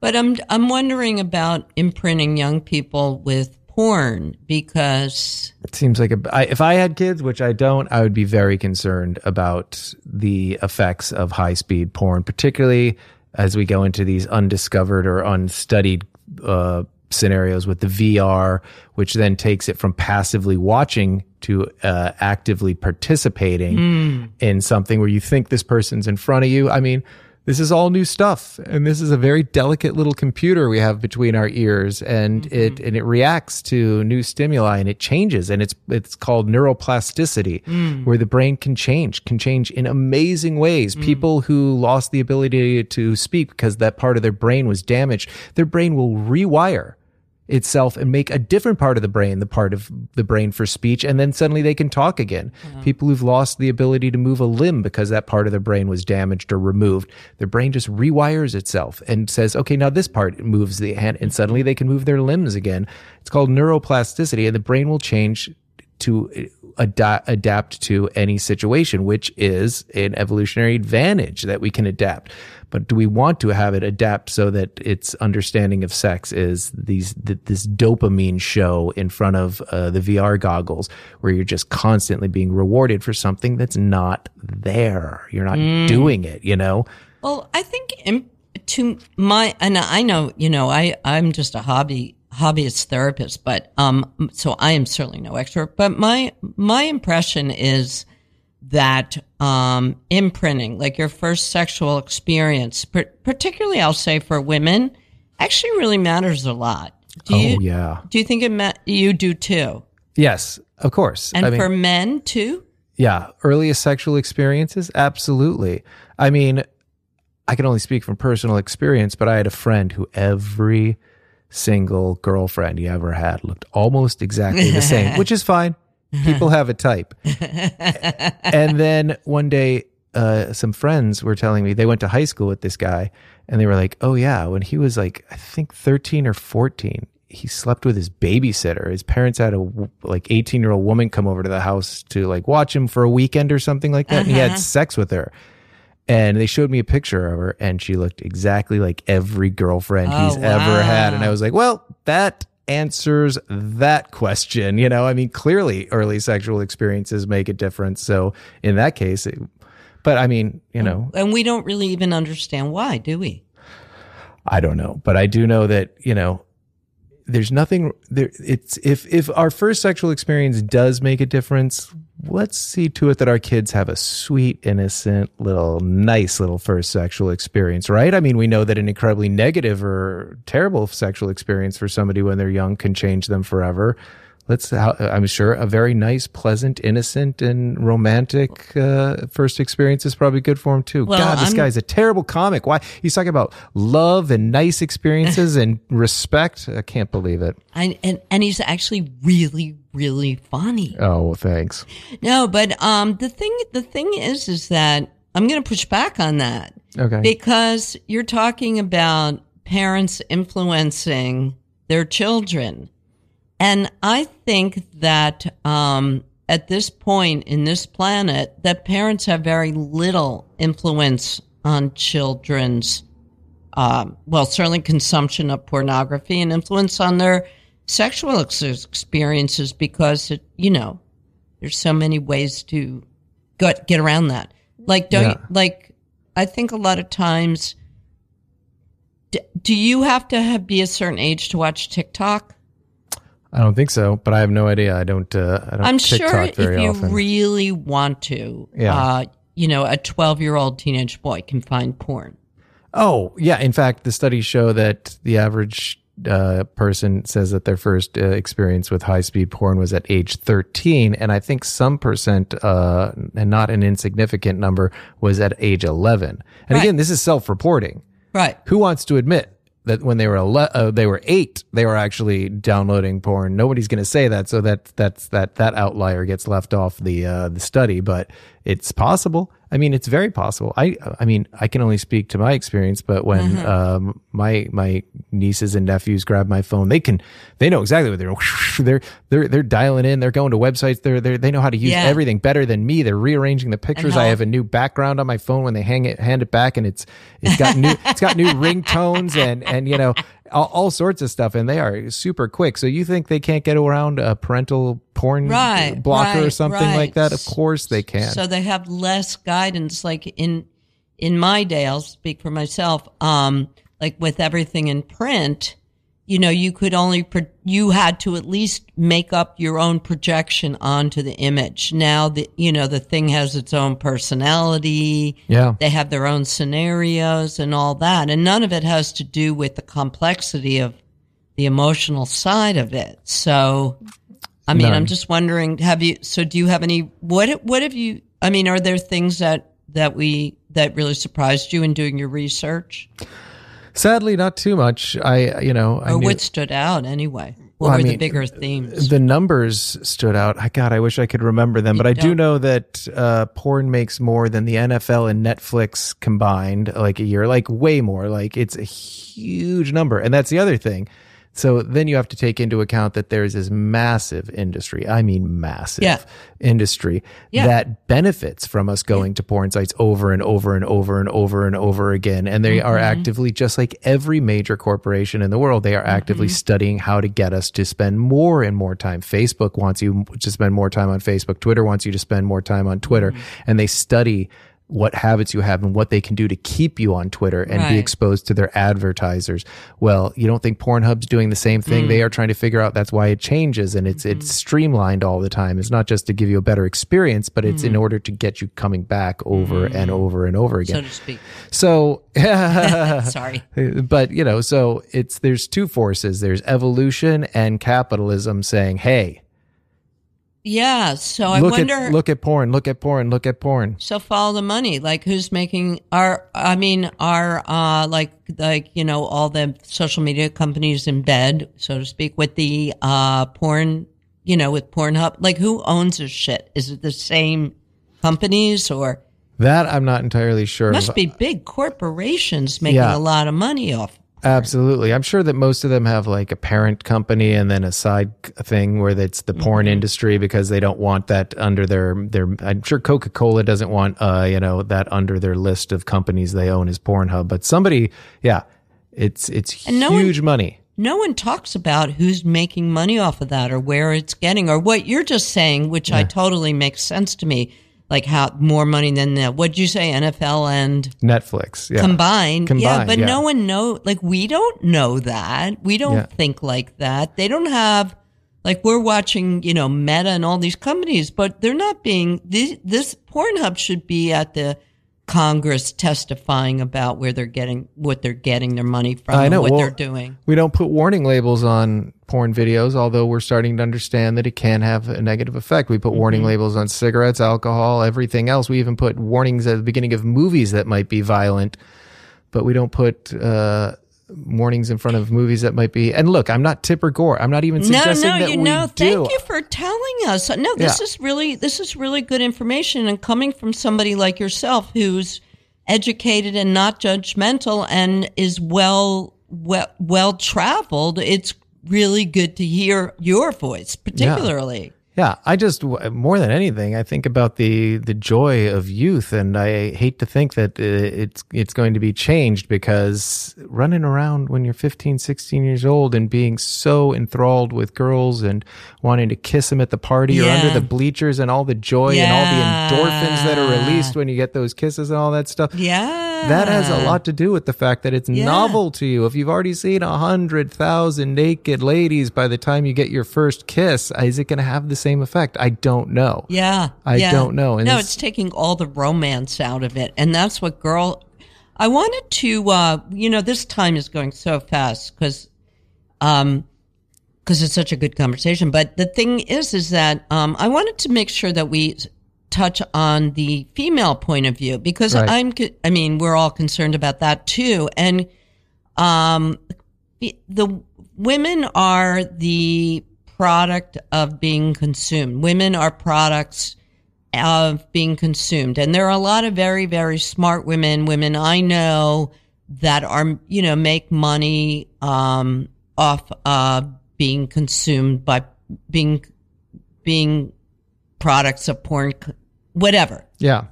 But I'm I'm wondering about imprinting young people with porn because It seems like a, I, if I had kids, which I don't, I would be very concerned about the effects of high speed porn, particularly as we go into these undiscovered or unstudied uh, scenarios with the VR, which then takes it from passively watching to uh, actively participating in something where you think this person's in front of you. I mean, this is all new stuff and this is a very delicate little computer we have between our ears and mm-hmm. it and it reacts to new stimuli and it changes and it's it's called neuroplasticity mm. where the brain can change can change in amazing ways. Mm. People who lost the ability to speak because that part of their brain was damaged their brain will rewire itself and make a different part of the brain the part of the brain for speech and then suddenly they can talk again. People who've lost the ability to move a limb because that part of their brain was damaged or removed their brain just rewires itself and says okay now this part moves the hand and suddenly they can move their limbs again. It's called neuroplasticity and the brain will change to ad- adapt to any situation, which is an evolutionary advantage that we can adapt. But do we want to have it adapt so that its understanding of sex is these th- this dopamine show in front of uh, the VR goggles, where you're just constantly being rewarded for something that's not there? You're not doing it, you know. well, I think in, to my and I know you know I I'm just a hobby hobbyist therapist, but um so I am certainly no expert, but my my impression is that um imprinting like your first sexual experience par- particularly I'll say for women actually really matters a lot. Do you oh yeah, do you think it ma- you do too? yes, of course. And I mean, for men too? Yeah, earliest sexual experiences? Absolutely. I mean, I can only speak from personal experience, but I had a friend who every single girlfriend he ever had looked almost exactly the same, which is fine. People have a type. and then one day, uh, some friends were telling me they went to high school with this guy, and they were like, "Oh yeah, when he was like, I think thirteen or fourteen, he slept with his babysitter. His parents had a like eighteen year old woman come over to the house to like watch him for a weekend or something like that, and he had sex with her." And they showed me a picture of her, and she looked exactly like every girlfriend Oh, he's ever had. And I was like, well, that answers that question. You know, I mean, clearly early sexual experiences make a difference. So in that case, it, but I mean, you know, And we don't really even understand why, do we? I don't know, but I do know that, you know, there's nothing there. It's if, if our first sexual experience does make a difference, let's see to it that our kids have a sweet, innocent little, nice little first sexual experience, right? I mean, we know that an incredibly negative or terrible sexual experience for somebody when they're young can change them forever. Let's, I'm sure a very nice, pleasant, innocent, and romantic uh, first experience is probably good for him too. Well, God, this I'm- guy's a terrible comic. Why he's talking about love and nice experiences and respect? I can't believe it. I, and and he's actually really really funny. Oh, well, thanks. No, but um, the thing the thing is is that I'm going to push back on that Okay. because you're talking about parents influencing their children, and I think that um, at this point in this planet that parents have very little influence on children's, um, well, certainly consumption of pornography and influence on their sexual ex- experiences because it, you know, there's so many ways to get get around that. Like, don't Yeah. you, like? I think a lot of times. D- do you have to have, be a certain age to watch TikTok? I don't think so, but I have no idea. I don't. Uh, I don't I'm TikTok sure if you often. really want to, Yeah. uh, you know, a 12 year old teenage boy can find porn. Oh, yeah. In fact, the studies show that the average uh, person says that their first uh, experience with high speed porn was at age 13. And I think some percent, uh, and not an insignificant number, was at age 11. And Right. again, this is self reporting. Right. Who wants to admit that when they were ele- uh, they were eight, they were actually downloading porn? Nobody's going to say that, so that that's that that outlier gets left off the uh, the study. But it's possible. I mean, it's very possible. I I mean, I can only speak to my experience, but when Mm-hmm. um, my my nieces and nephews grab my phone, they can they know exactly what they're they're they're they're dialing in. They're going to websites. They're they they know how to use Yeah. everything better than me. They're rearranging the pictures. I have a new background on my phone when they hang it hand it back, and it's it's got new it's got new ringtones and and you know all, all sorts of stuff, and they are super quick. So you think they can't get around a parental porn Right, blocker or something right. like that? Of course they can. So they have less guidance. Like in in my day, I'll speak for myself. Um, like with everything in print, you know, you could only pro- you had to at least make up your own projection onto the image. Now the you know the thing has its own personality. yeah. They have their own scenarios and all that, and none of it has to do with the complexity of the emotional side of it. So, I mean, None. I'm just wondering, have you? So, do you have any? What What have you? I mean, are there things that that we that really surprised you in doing your research, Sadly, not too much. I you know I or knew- what stood out anyway? What Well, I were the bigger themes? the numbers stood out. I God, I wish I could remember them, but I do know that uh, porn makes more than the NFL and Netflix combined, like a year, like way more. Like it's a huge number, and that's the other thing. So then you have to take into account that there's this massive industry. I mean, massive Yeah. industry Yeah. that benefits from us going to porn sites over and over and over and over and over again. And they are mm-hmm. actively, just like every major corporation in the world, they are actively mm-hmm. studying how to get us to spend more and more time. Facebook wants you to spend more time on Facebook. Twitter wants you to spend more time on Twitter. Mm-hmm. And they study what habits you have and what they can do to keep you on Twitter and be exposed to their advertisers. Well, you don't think Pornhub's doing the same thing? Mm. They are trying to figure out that's why it changes and it's Mm-hmm. it's streamlined all the time. It's not just to give you a better experience, but it's in Mm. order to get you coming back over and over and over again. so to speak. So, Sorry. but you know, so it's there's two forces. There's evolution and capitalism saying, "Hey, Yeah. So I look wonder. at look at porn, look at porn, look at porn." So follow the money. Like who's making our I mean our uh like like you know all the social media companies in bed, so to speak, with the uh porn you know, with Pornhub. Like who owns this shit? Is it the same companies or That I'm not entirely sure. must be big corporations making Yeah. a lot of money off. Absolutely. I'm sure that most of them have like a parent company and then a side thing where it's the porn Mm-hmm. industry because they don't want that under their their I'm sure Coca-Cola doesn't want uh you know that under their list of companies they own is Pornhub, but somebody yeah, it's it's And no one- huge money. No one talks about who's making money off of that or where it's getting or what you're just saying, which I totally makes sense to me. Like how more money than the, what'd you say, NFL and Netflix. Yeah. combined. yeah, but yeah. no one know like we don't know that. We don't Yeah. think like that. They don't have like we're watching, you know, Meta and all these companies, but they're not being this, this Pornhub should be at the Congress testifying about where they're getting what they're getting their money from I and know. what Well, they're doing. We don't put warning labels on porn videos, although we're starting to understand that it can have a negative effect. We put warning Mm-hmm. labels on cigarettes, alcohol, everything else. We even put warnings at the beginning of movies that might be violent, but we don't put uh, warnings in front of movies that might be. And look, I'm not Tipper Gore. I'm not even No, suggesting no, that you we know, do. thank you for telling us. No, this Yeah. is really this is really good information and coming from somebody like yourself who's educated and not judgmental and is well well well traveled. It's really good to hear your voice, particularly. Yeah, I just more than anything, I think about the the joy of youth, and I hate to think that uh, it's it's going to be changed because running around when you're 15, 16 years old and being so enthralled with girls and wanting to kiss them at the party or under the bleachers and all the joy and all the endorphins that are released when you get those kisses and all that stuff. Yeah. That has a lot to do with the fact that it's Yeah. novel to you. If you've already seen a hundred thousand naked ladies by the time you get your first kiss, is it going to have the same effect? I don't know. Yeah. I yeah. don't know. And no, it's- it's taking all the romance out of it. And that's what girl, I wanted to, uh, you know, this time is going so fast because, um, because it's such a good conversation. But the thing is, is that, um, I wanted to make sure that we touch on the female point of view because Right. I'm, I mean, we're all concerned about that too. And, um, the, the women are the product of being consumed. Women are products of being consumed. And there are a lot of very, very smart women, women I know that are, you know, make money, um, off, uh, being consumed by being, being products of porn, whatever, Yeah.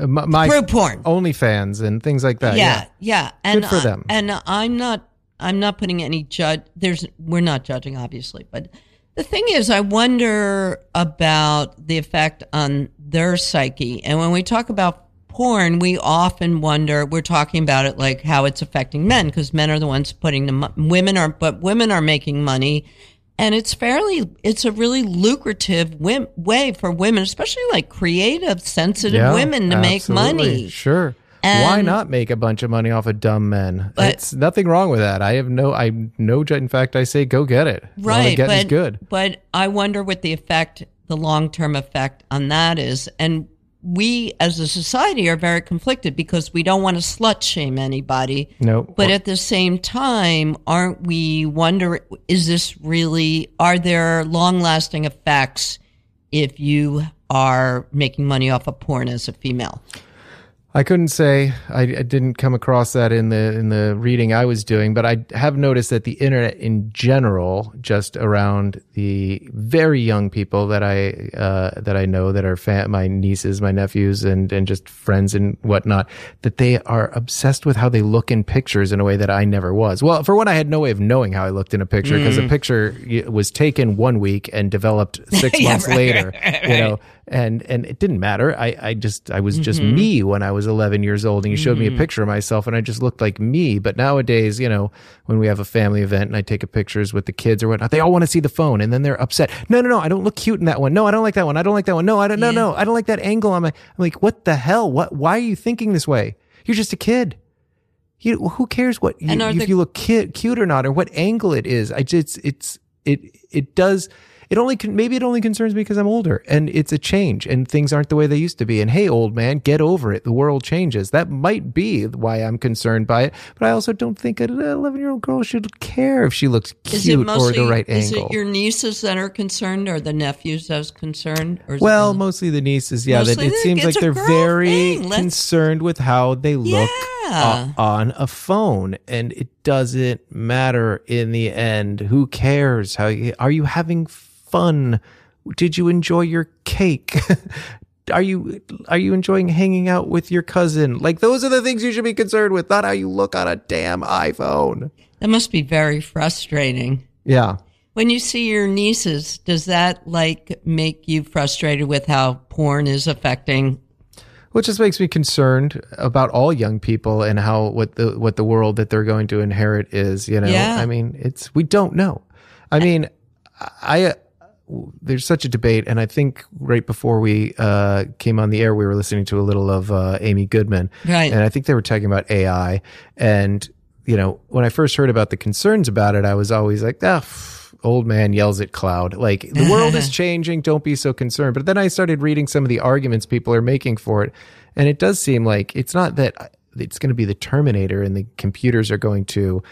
Uh, my, my through porn. OnlyFans and things like that. yeah, yeah, and Good for I- them. and I'm not. I'm not putting any judge. There's. We're not judging, obviously, but the thing is, I wonder about the effect on their psyche. And when we talk about porn, we often wonder. We're talking about it like how it's affecting men because men are the ones putting the mo- women are, but women are making money. And it's fairly, it's a really lucrative wim- way for women, especially like creative, sensitive Yeah, women to make money. Sure. And- Why not make a bunch of money off of dumb men? But- it's nothing wrong with that. I have no, I no. In fact, I say go get it. Right get but, is good. but i wonder what the effect the long-term effect on that is and we as a society are very conflicted because we don't want to slut shame anybody. No, but at the same time aren't we wonder is this really are there long-lasting effects if you are making money off of porn as a female I couldn't say I, I didn't come across that in the in the reading I was doing, but I have noticed that the internet in general, just around the very young people that I uh, that I know that are fa- my nieces, my nephews, and and just friends and whatnot, that they are obsessed with how they look in pictures in a way that I never was. Well, for one, I had no way of knowing how I looked in a picture because the picture was taken one week and developed six Yeah, months right, later. You know, and and it didn't matter. I I just I was just Mm-hmm. me when I was 11 years old, and you showed me a picture of myself, and I just looked like me. But nowadays, you know, when we have a family event and I take a pictures with the kids or whatnot, they all want to see the phone, and then they're upset. No, no, no, I don't look cute in that one. No, I don't like that one. I don't like that one. No, I don't. No, Yeah. no, I don't like that angle on my. I'm like, what the hell? What? Why are you thinking this way? You're just a kid. You, who cares what you, if the- you look cute, cute or not, or what angle it is? I just it's it it does. It only maybe it only concerns me because I'm older and it's a change and things aren't the way they used to be. And hey, old man, get over it. The world changes. That might be why I'm concerned by it. But I also don't think an 11 year old girl should care if she looks cute or mostly the right is angle. Is it your nieces that are concerned or the nephews that's concerned or well, mostly the nieces, yeah. That it seems like they're very concerned with how they look uh, Yeah. o- on a phone, and it doesn't matter in the end. Who cares? How you, are you having fun? Did you enjoy your cake? are you are you enjoying hanging out with your cousin? Like those are the things you should be concerned with, not how you look on a damn iPhone. that must be very frustrating Yeah. When you see your nieces, does that like make you frustrated with how porn is affecting? Well, it just makes me concerned about all young people and how what the what the world that they're going to inherit is. You know, Yeah. I mean, it's we don't know. I mean, I there's such a debate, and I think right before we uh, came on the air, we were listening to a little of uh, Amy Goodman, Right. and I think they were talking about AI. And you know, when I first heard about the concerns about it, I was always like, ah. Old man yells at cloud. Like the world is changing. Don't be so concerned. But then I started reading some of the arguments people are making for it. And it does seem like it's not that it's going to be the Terminator and the computers are going to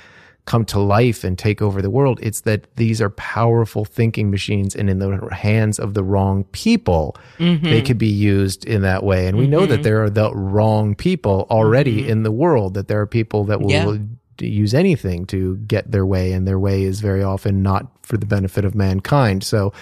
come to life and take over the world. It's that these are powerful thinking machines and in the hands of the wrong people, they mm-hmm. could be used in that way. And we know that mm-hmm. there are the wrong people already mm-hmm. in the world, that there are people that will Yeah. use anything to get their way and their way is very often not for the benefit of mankind. So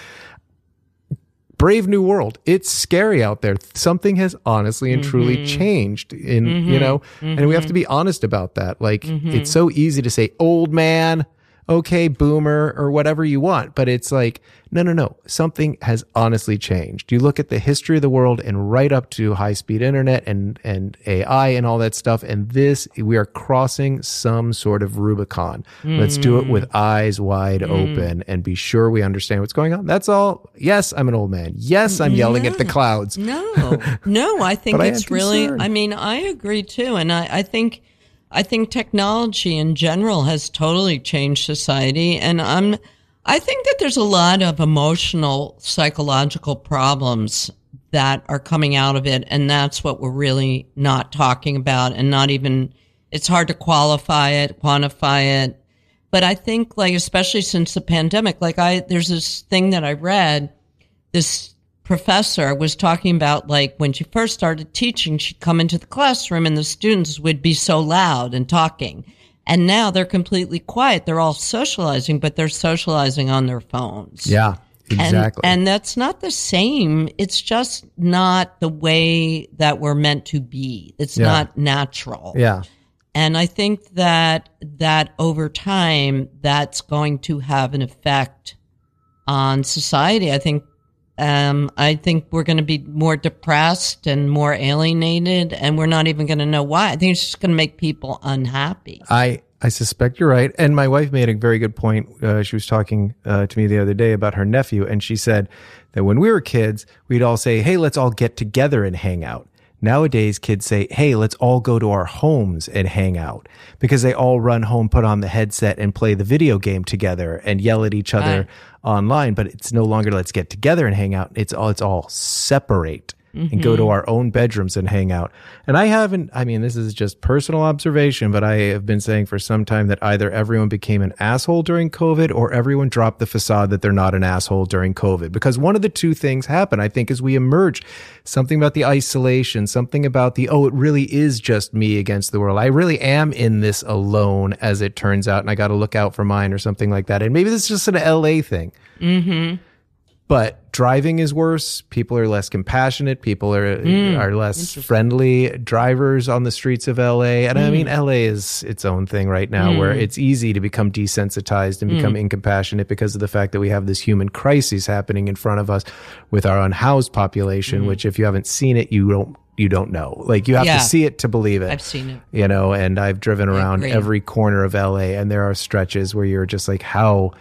Brave New World. It's scary out there. Something has honestly and truly Mm-hmm. changed in, you know, and we have to be honest about that. Like Mm-hmm. it's so easy to say old man, okay, boomer or whatever you want, but it's like no, no, no. Something has honestly changed. You look at the history of the world and right up to high speed internet and and AI and all that stuff and this we are crossing some sort of Rubicon. Let's do it Mm. with eyes wide open and be sure we understand what's going on. That's all. Yes, I'm an old man. Yes, I'm yelling at the clouds. No, no, I think But I it's really, concerned. I mean, I agree too. And I, I think, I think technology in general has totally changed society. And I'm, I think that there's a lot of emotional, psychological problems that are coming out of it. And that's what we're really not talking about and not even, it's hard to qualify it, quantify it. But I think like, especially since the pandemic, like I, there's this thing that I read, this professor was talking about like when she first started teaching, she'd come into the classroom and the students would be so loud and talking. And now they're completely quiet. They're all socializing, but they're socializing on their phones. Yeah, And, exactly. and that's not the same. It's just not the way that we're meant to be. It's Yeah. not natural. yeah. And I think that that over time, that's going to have an effect on society. I think, um, I think we're going to be more depressed and more alienated, and we're not even going to know why. I think it's just going to make people unhappy. I I suspect you're right. And my wife made a very good point. Uh, she was talking uh, to me the other day about her nephew, and she said that when we were kids, we'd all say, "Hey, let's all get together and hang out." Nowadays, kids say, "Hey, let's all go to our homes and hang out," because they all run home, put on the headset, and play the video game together and yell at each other Right. online. But it's no longer let's get together and hang out. It's all it's all separate and go to Mm-hmm. our own bedrooms and hang out. And I haven't, I mean, this is just personal observation, but I have been saying for some time that either everyone became an asshole during COVID or everyone dropped the facade that they're not an asshole during COVID. Because one of the two things happen, I think, as we emerge. Something about the isolation, something about the, oh, it really is just me against the world. I really am in this alone, as it turns out, and I got to look out for mine or something like that. And maybe this is just an LA thing but driving is worse. People are less compassionate. People are hmm. are less friendly. Drivers on the streets of LA, and I hmm. mean LA is its own thing right now, where hmm. it's easy to become desensitized and become incompassionate because of the fact that we have this human crisis happening in front of us with our unhoused population. Which, if you haven't seen it, you don't you don't know. Like you have Yeah. to see it to believe it I've seen it. you know and i've driven around every corner of la and there are stretches where you're just like how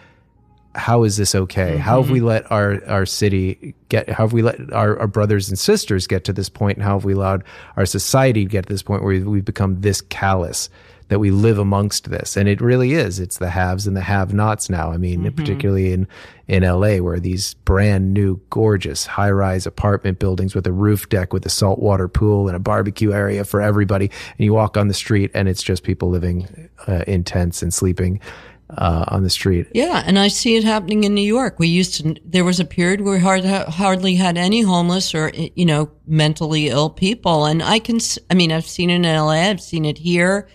how is this okay? How have we let our our city get how have we let our, our brothers and sisters get to this point? and how have we allowed our society to get to this point where we've, we've become this callous that we live amongst this? And it really is. It's the haves and the have nots now. I mean particularly in in la where these brand new gorgeous high rise apartment buildings with a roof deck with a saltwater pool and a barbecue area for everybody. And you walk on the street and it's just people living uh, in tents and sleeping uh, on the street Yeah, and I see it happening in New York. We used to. There was a period where we hard, hardly had any homeless or you know mentally ill people, and I can. I mean, I've seen it in LA. I've seen it here.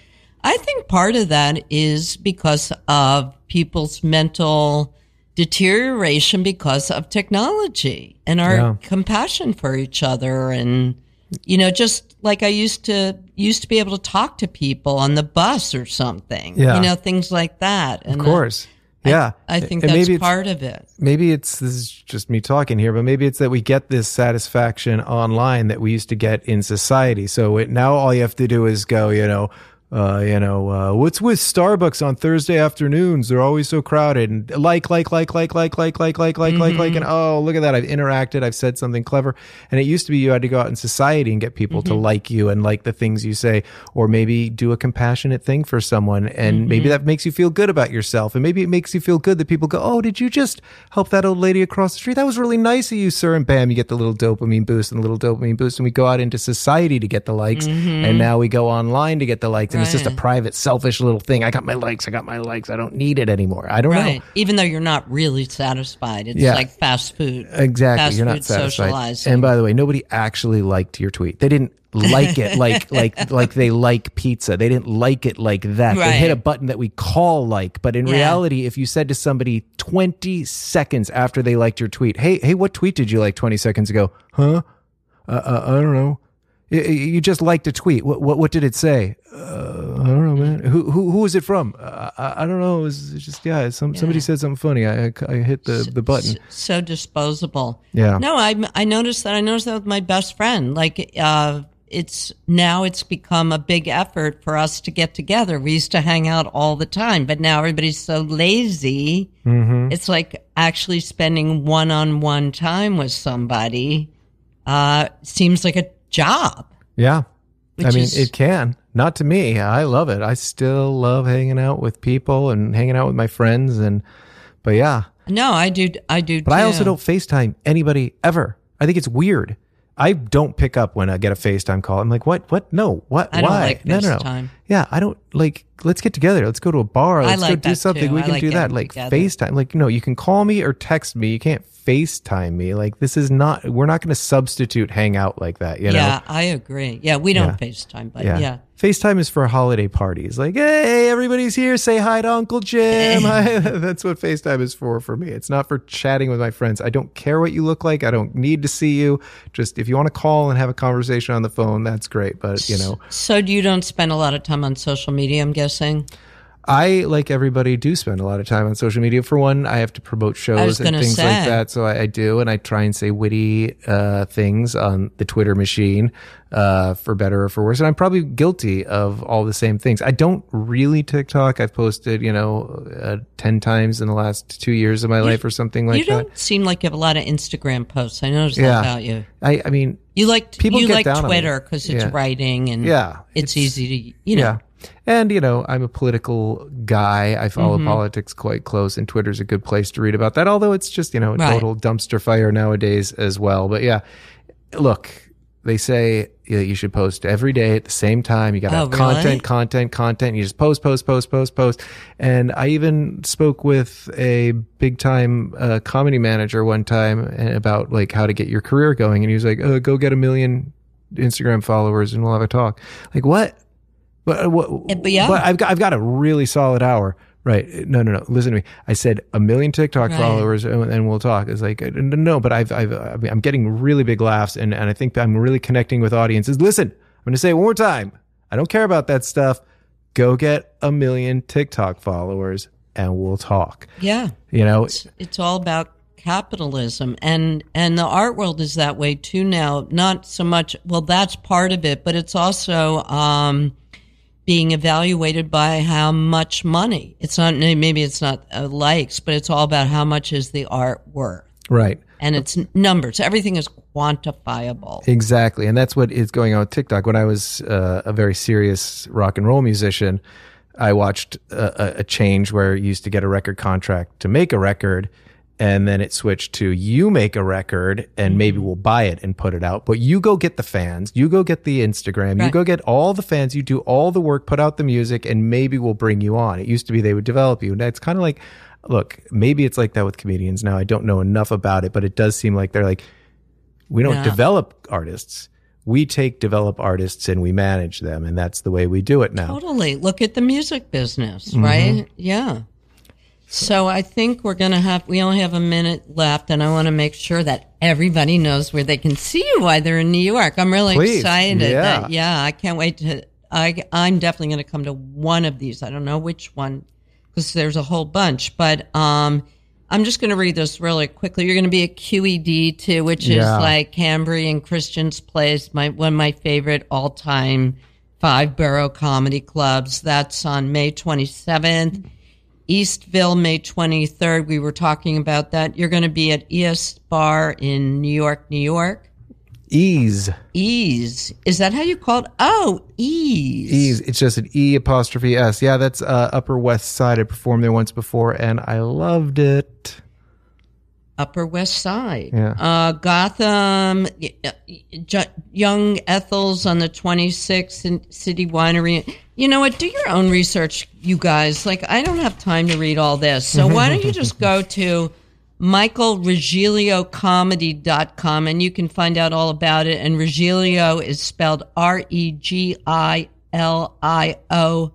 I think part of that is because of people's mental deterioration because of technology and our Yeah. compassion for each other and you know just like I used to used to be able to talk to people on the bus or something. Yeah. You know, things like that. And of course yeah I think And that's maybe part of it. maybe it's this is just me talking here, but maybe it's that we get this satisfaction online that we used to get in society. So it, now all you have to do is go, you know, uh, you know, uh, what's with Starbucks on Thursday afternoons? They're always so crowded. And like, like, like, like, like, like, like, like, like, like, like, and oh, look at that! I've interacted. I've said something clever. And it used to be you had to go out in society and get people to like you and like the things you say, or maybe do a compassionate thing for someone, and maybe that makes you feel good about yourself, and maybe it makes you feel good that people go, oh, did you just help that old lady across the street? That was really nice of you, sir. And bam, you get the little dopamine boost and the little dopamine boost, and we go out into society to get the likes, and now we go online to get the likes, and It's just a private, selfish little thing. I got my likes. I got my likes. I don't need it anymore. I don't Right. know. Even though you're not really satisfied. It's Yeah. like fast food. Exactly. Fast You're not satisfied. socializing. And by the way, nobody actually liked your tweet. They didn't like it like like like they like pizza. They didn't like it like that. They hit a button that we call like, but in Yeah. reality, if you said to somebody 20 seconds after they liked your tweet, "Hey, hey, what tweet did you like 20 seconds ago?" Huh? Uh, uh, I don't know. You just liked a tweet. What what, what did it say? Uh, I don't know, man. Who who who was it from? Uh, I, I don't know. It was just yeah. Some somebody said something funny. I, I I hit the the button. So disposable. Yeah. No, I I noticed that. I noticed that with my best friend. Like, uh, it's now it's become a big effort for us to get together. We used to hang out all the time, but now everybody's so lazy. Mm-hmm. It's like actually spending one on one time with somebody uh, seems like a job. Yeah. I mean, is- it can. Not to me. I love it. I still love hanging out with people and hanging out with my friends. And, but yeah. No, I do. I do. But I also don't FaceTime anybody ever. I think it's weird. I don't pick up when I get a FaceTime call. I'm like, what? What? No. What? I Why? like no, no, no. Yeah, I don't like. Let's get together. Let's go to a bar. Let's go do something. too. We I can like do that. Like together. FaceTime. Like no, you can call me or text me. You can't FaceTime me. Like this is not. We're not going to substitute hangout like that. You know. Yeah, I agree. Yeah, we don't Yeah. FaceTime, but yeah. FaceTime is for holiday parties. Like, hey, everybody's here. Say hi to Uncle Jim. Hi. That's what FaceTime is for for me. It's not for chatting with my friends. I don't care what you look like. I don't need to see you. Just if you want to call and have a conversation on the phone, that's great. But, you know, So you don't spend a lot of time on social media, I'm guessing? I, like everybody, do spend a lot of time on social media. For one, I have to promote shows and things like that. So I, I do. And I try and say witty uh, things on the Twitter machine uh, for better or for worse. And I'm probably guilty of all the same things. I don't really TikTok. I've posted, you know, uh, 10 times in the last two years of my life or something like that. you don't seem like you have a lot of Instagram posts. I noticed Yeah. that about you. I, I mean, You like People you like. Twitter because it's Yeah. writing and Yeah, it's, easy to you know. Yeah. And, you know, I'm a political guy. I follow Mm-hmm. politics quite close, and Twitter's a good place to read about that, although it's just, you know, a Right. total dumpster fire nowadays as well. But yeah, look, they say yeah, you should post every day at the same time. You got to Oh, have really? content, content, content. You just post, post, post, post, post. And I even spoke with a big time uh, comedy manager one time about like how to get your career going. And he was like, uh, go get a million Instagram followers and we'll have a talk. Like, what? But, Eh, but yeah. but I've got I've got a really solid hour. Right? No, no, no. Listen to me. I said a million TikTok Right. followers, and, and we'll talk. It's like no, but I've I've I'm getting really big laughs, and and I think I'm really connecting with audiences. Listen, I'm going to say it one more time. I don't care about that stuff. Go get a million TikTok followers, and we'll talk. Yeah. You know, It's, it's all about capitalism and and the art world is that way too now not so much well that's part of it but it's also um being evaluated by how much money it's not maybe it's not uh, likes but it's all about how much is the art worth right? and it's numbers everything is quantifiable Exactly. And that's what is going on with TikTok. When I was uh, a very serious rock and roll musician, I watched a, a- a change where you used to get a record contract to make a record. And then it switched to you make a record and maybe we'll buy it and put it out. But you go get the fans, you go get the Instagram, you go get all the fans, you do all the work, put out the music, and maybe we'll bring you on. It used to be they would develop you. And it's kind of like, look, maybe it's like that with comedians now. I don't know enough about it, but it does seem like they're like, we don't Yeah. develop artists. We take develop artists and we manage them, and that's the way we do it now. Totally. Look at the music business, Mm-hmm. right? Yeah. So I think we're going to have, we only have a minute left, and I want to make sure that everybody knows where they can see you while they're in New York. I'm really Please. excited. Yeah. That, yeah, I can't wait to, I, I'm definitely going to come to one of these. I don't know which one because there's a whole bunch, but, um, I'm just going to read this really quickly. You're going to be at QED too, which is like Kambri and Christian's Place, my one of my favorite all time five borough comedy clubs. That's on May 27th. Eastville, May 23rd. We were talking about that. You're going to be at E's Bar in New York, New York. Ease, Ease. Is that how you call it? Oh, Ease. ease. It's just an E apostrophe S. Yeah, that's uh, Upper West Side. I performed there once before, and I loved it. Upper West Side. Yeah. Uh, Gotham, J- Young Ethel's on the 26th in City Winery. You know what? Do your own research, you guys. Like, I don't have time to read all this. So why don't you just go to michaelregilio.comedy.com and you can find out all about it. And Regilio is spelled R E G I L I O.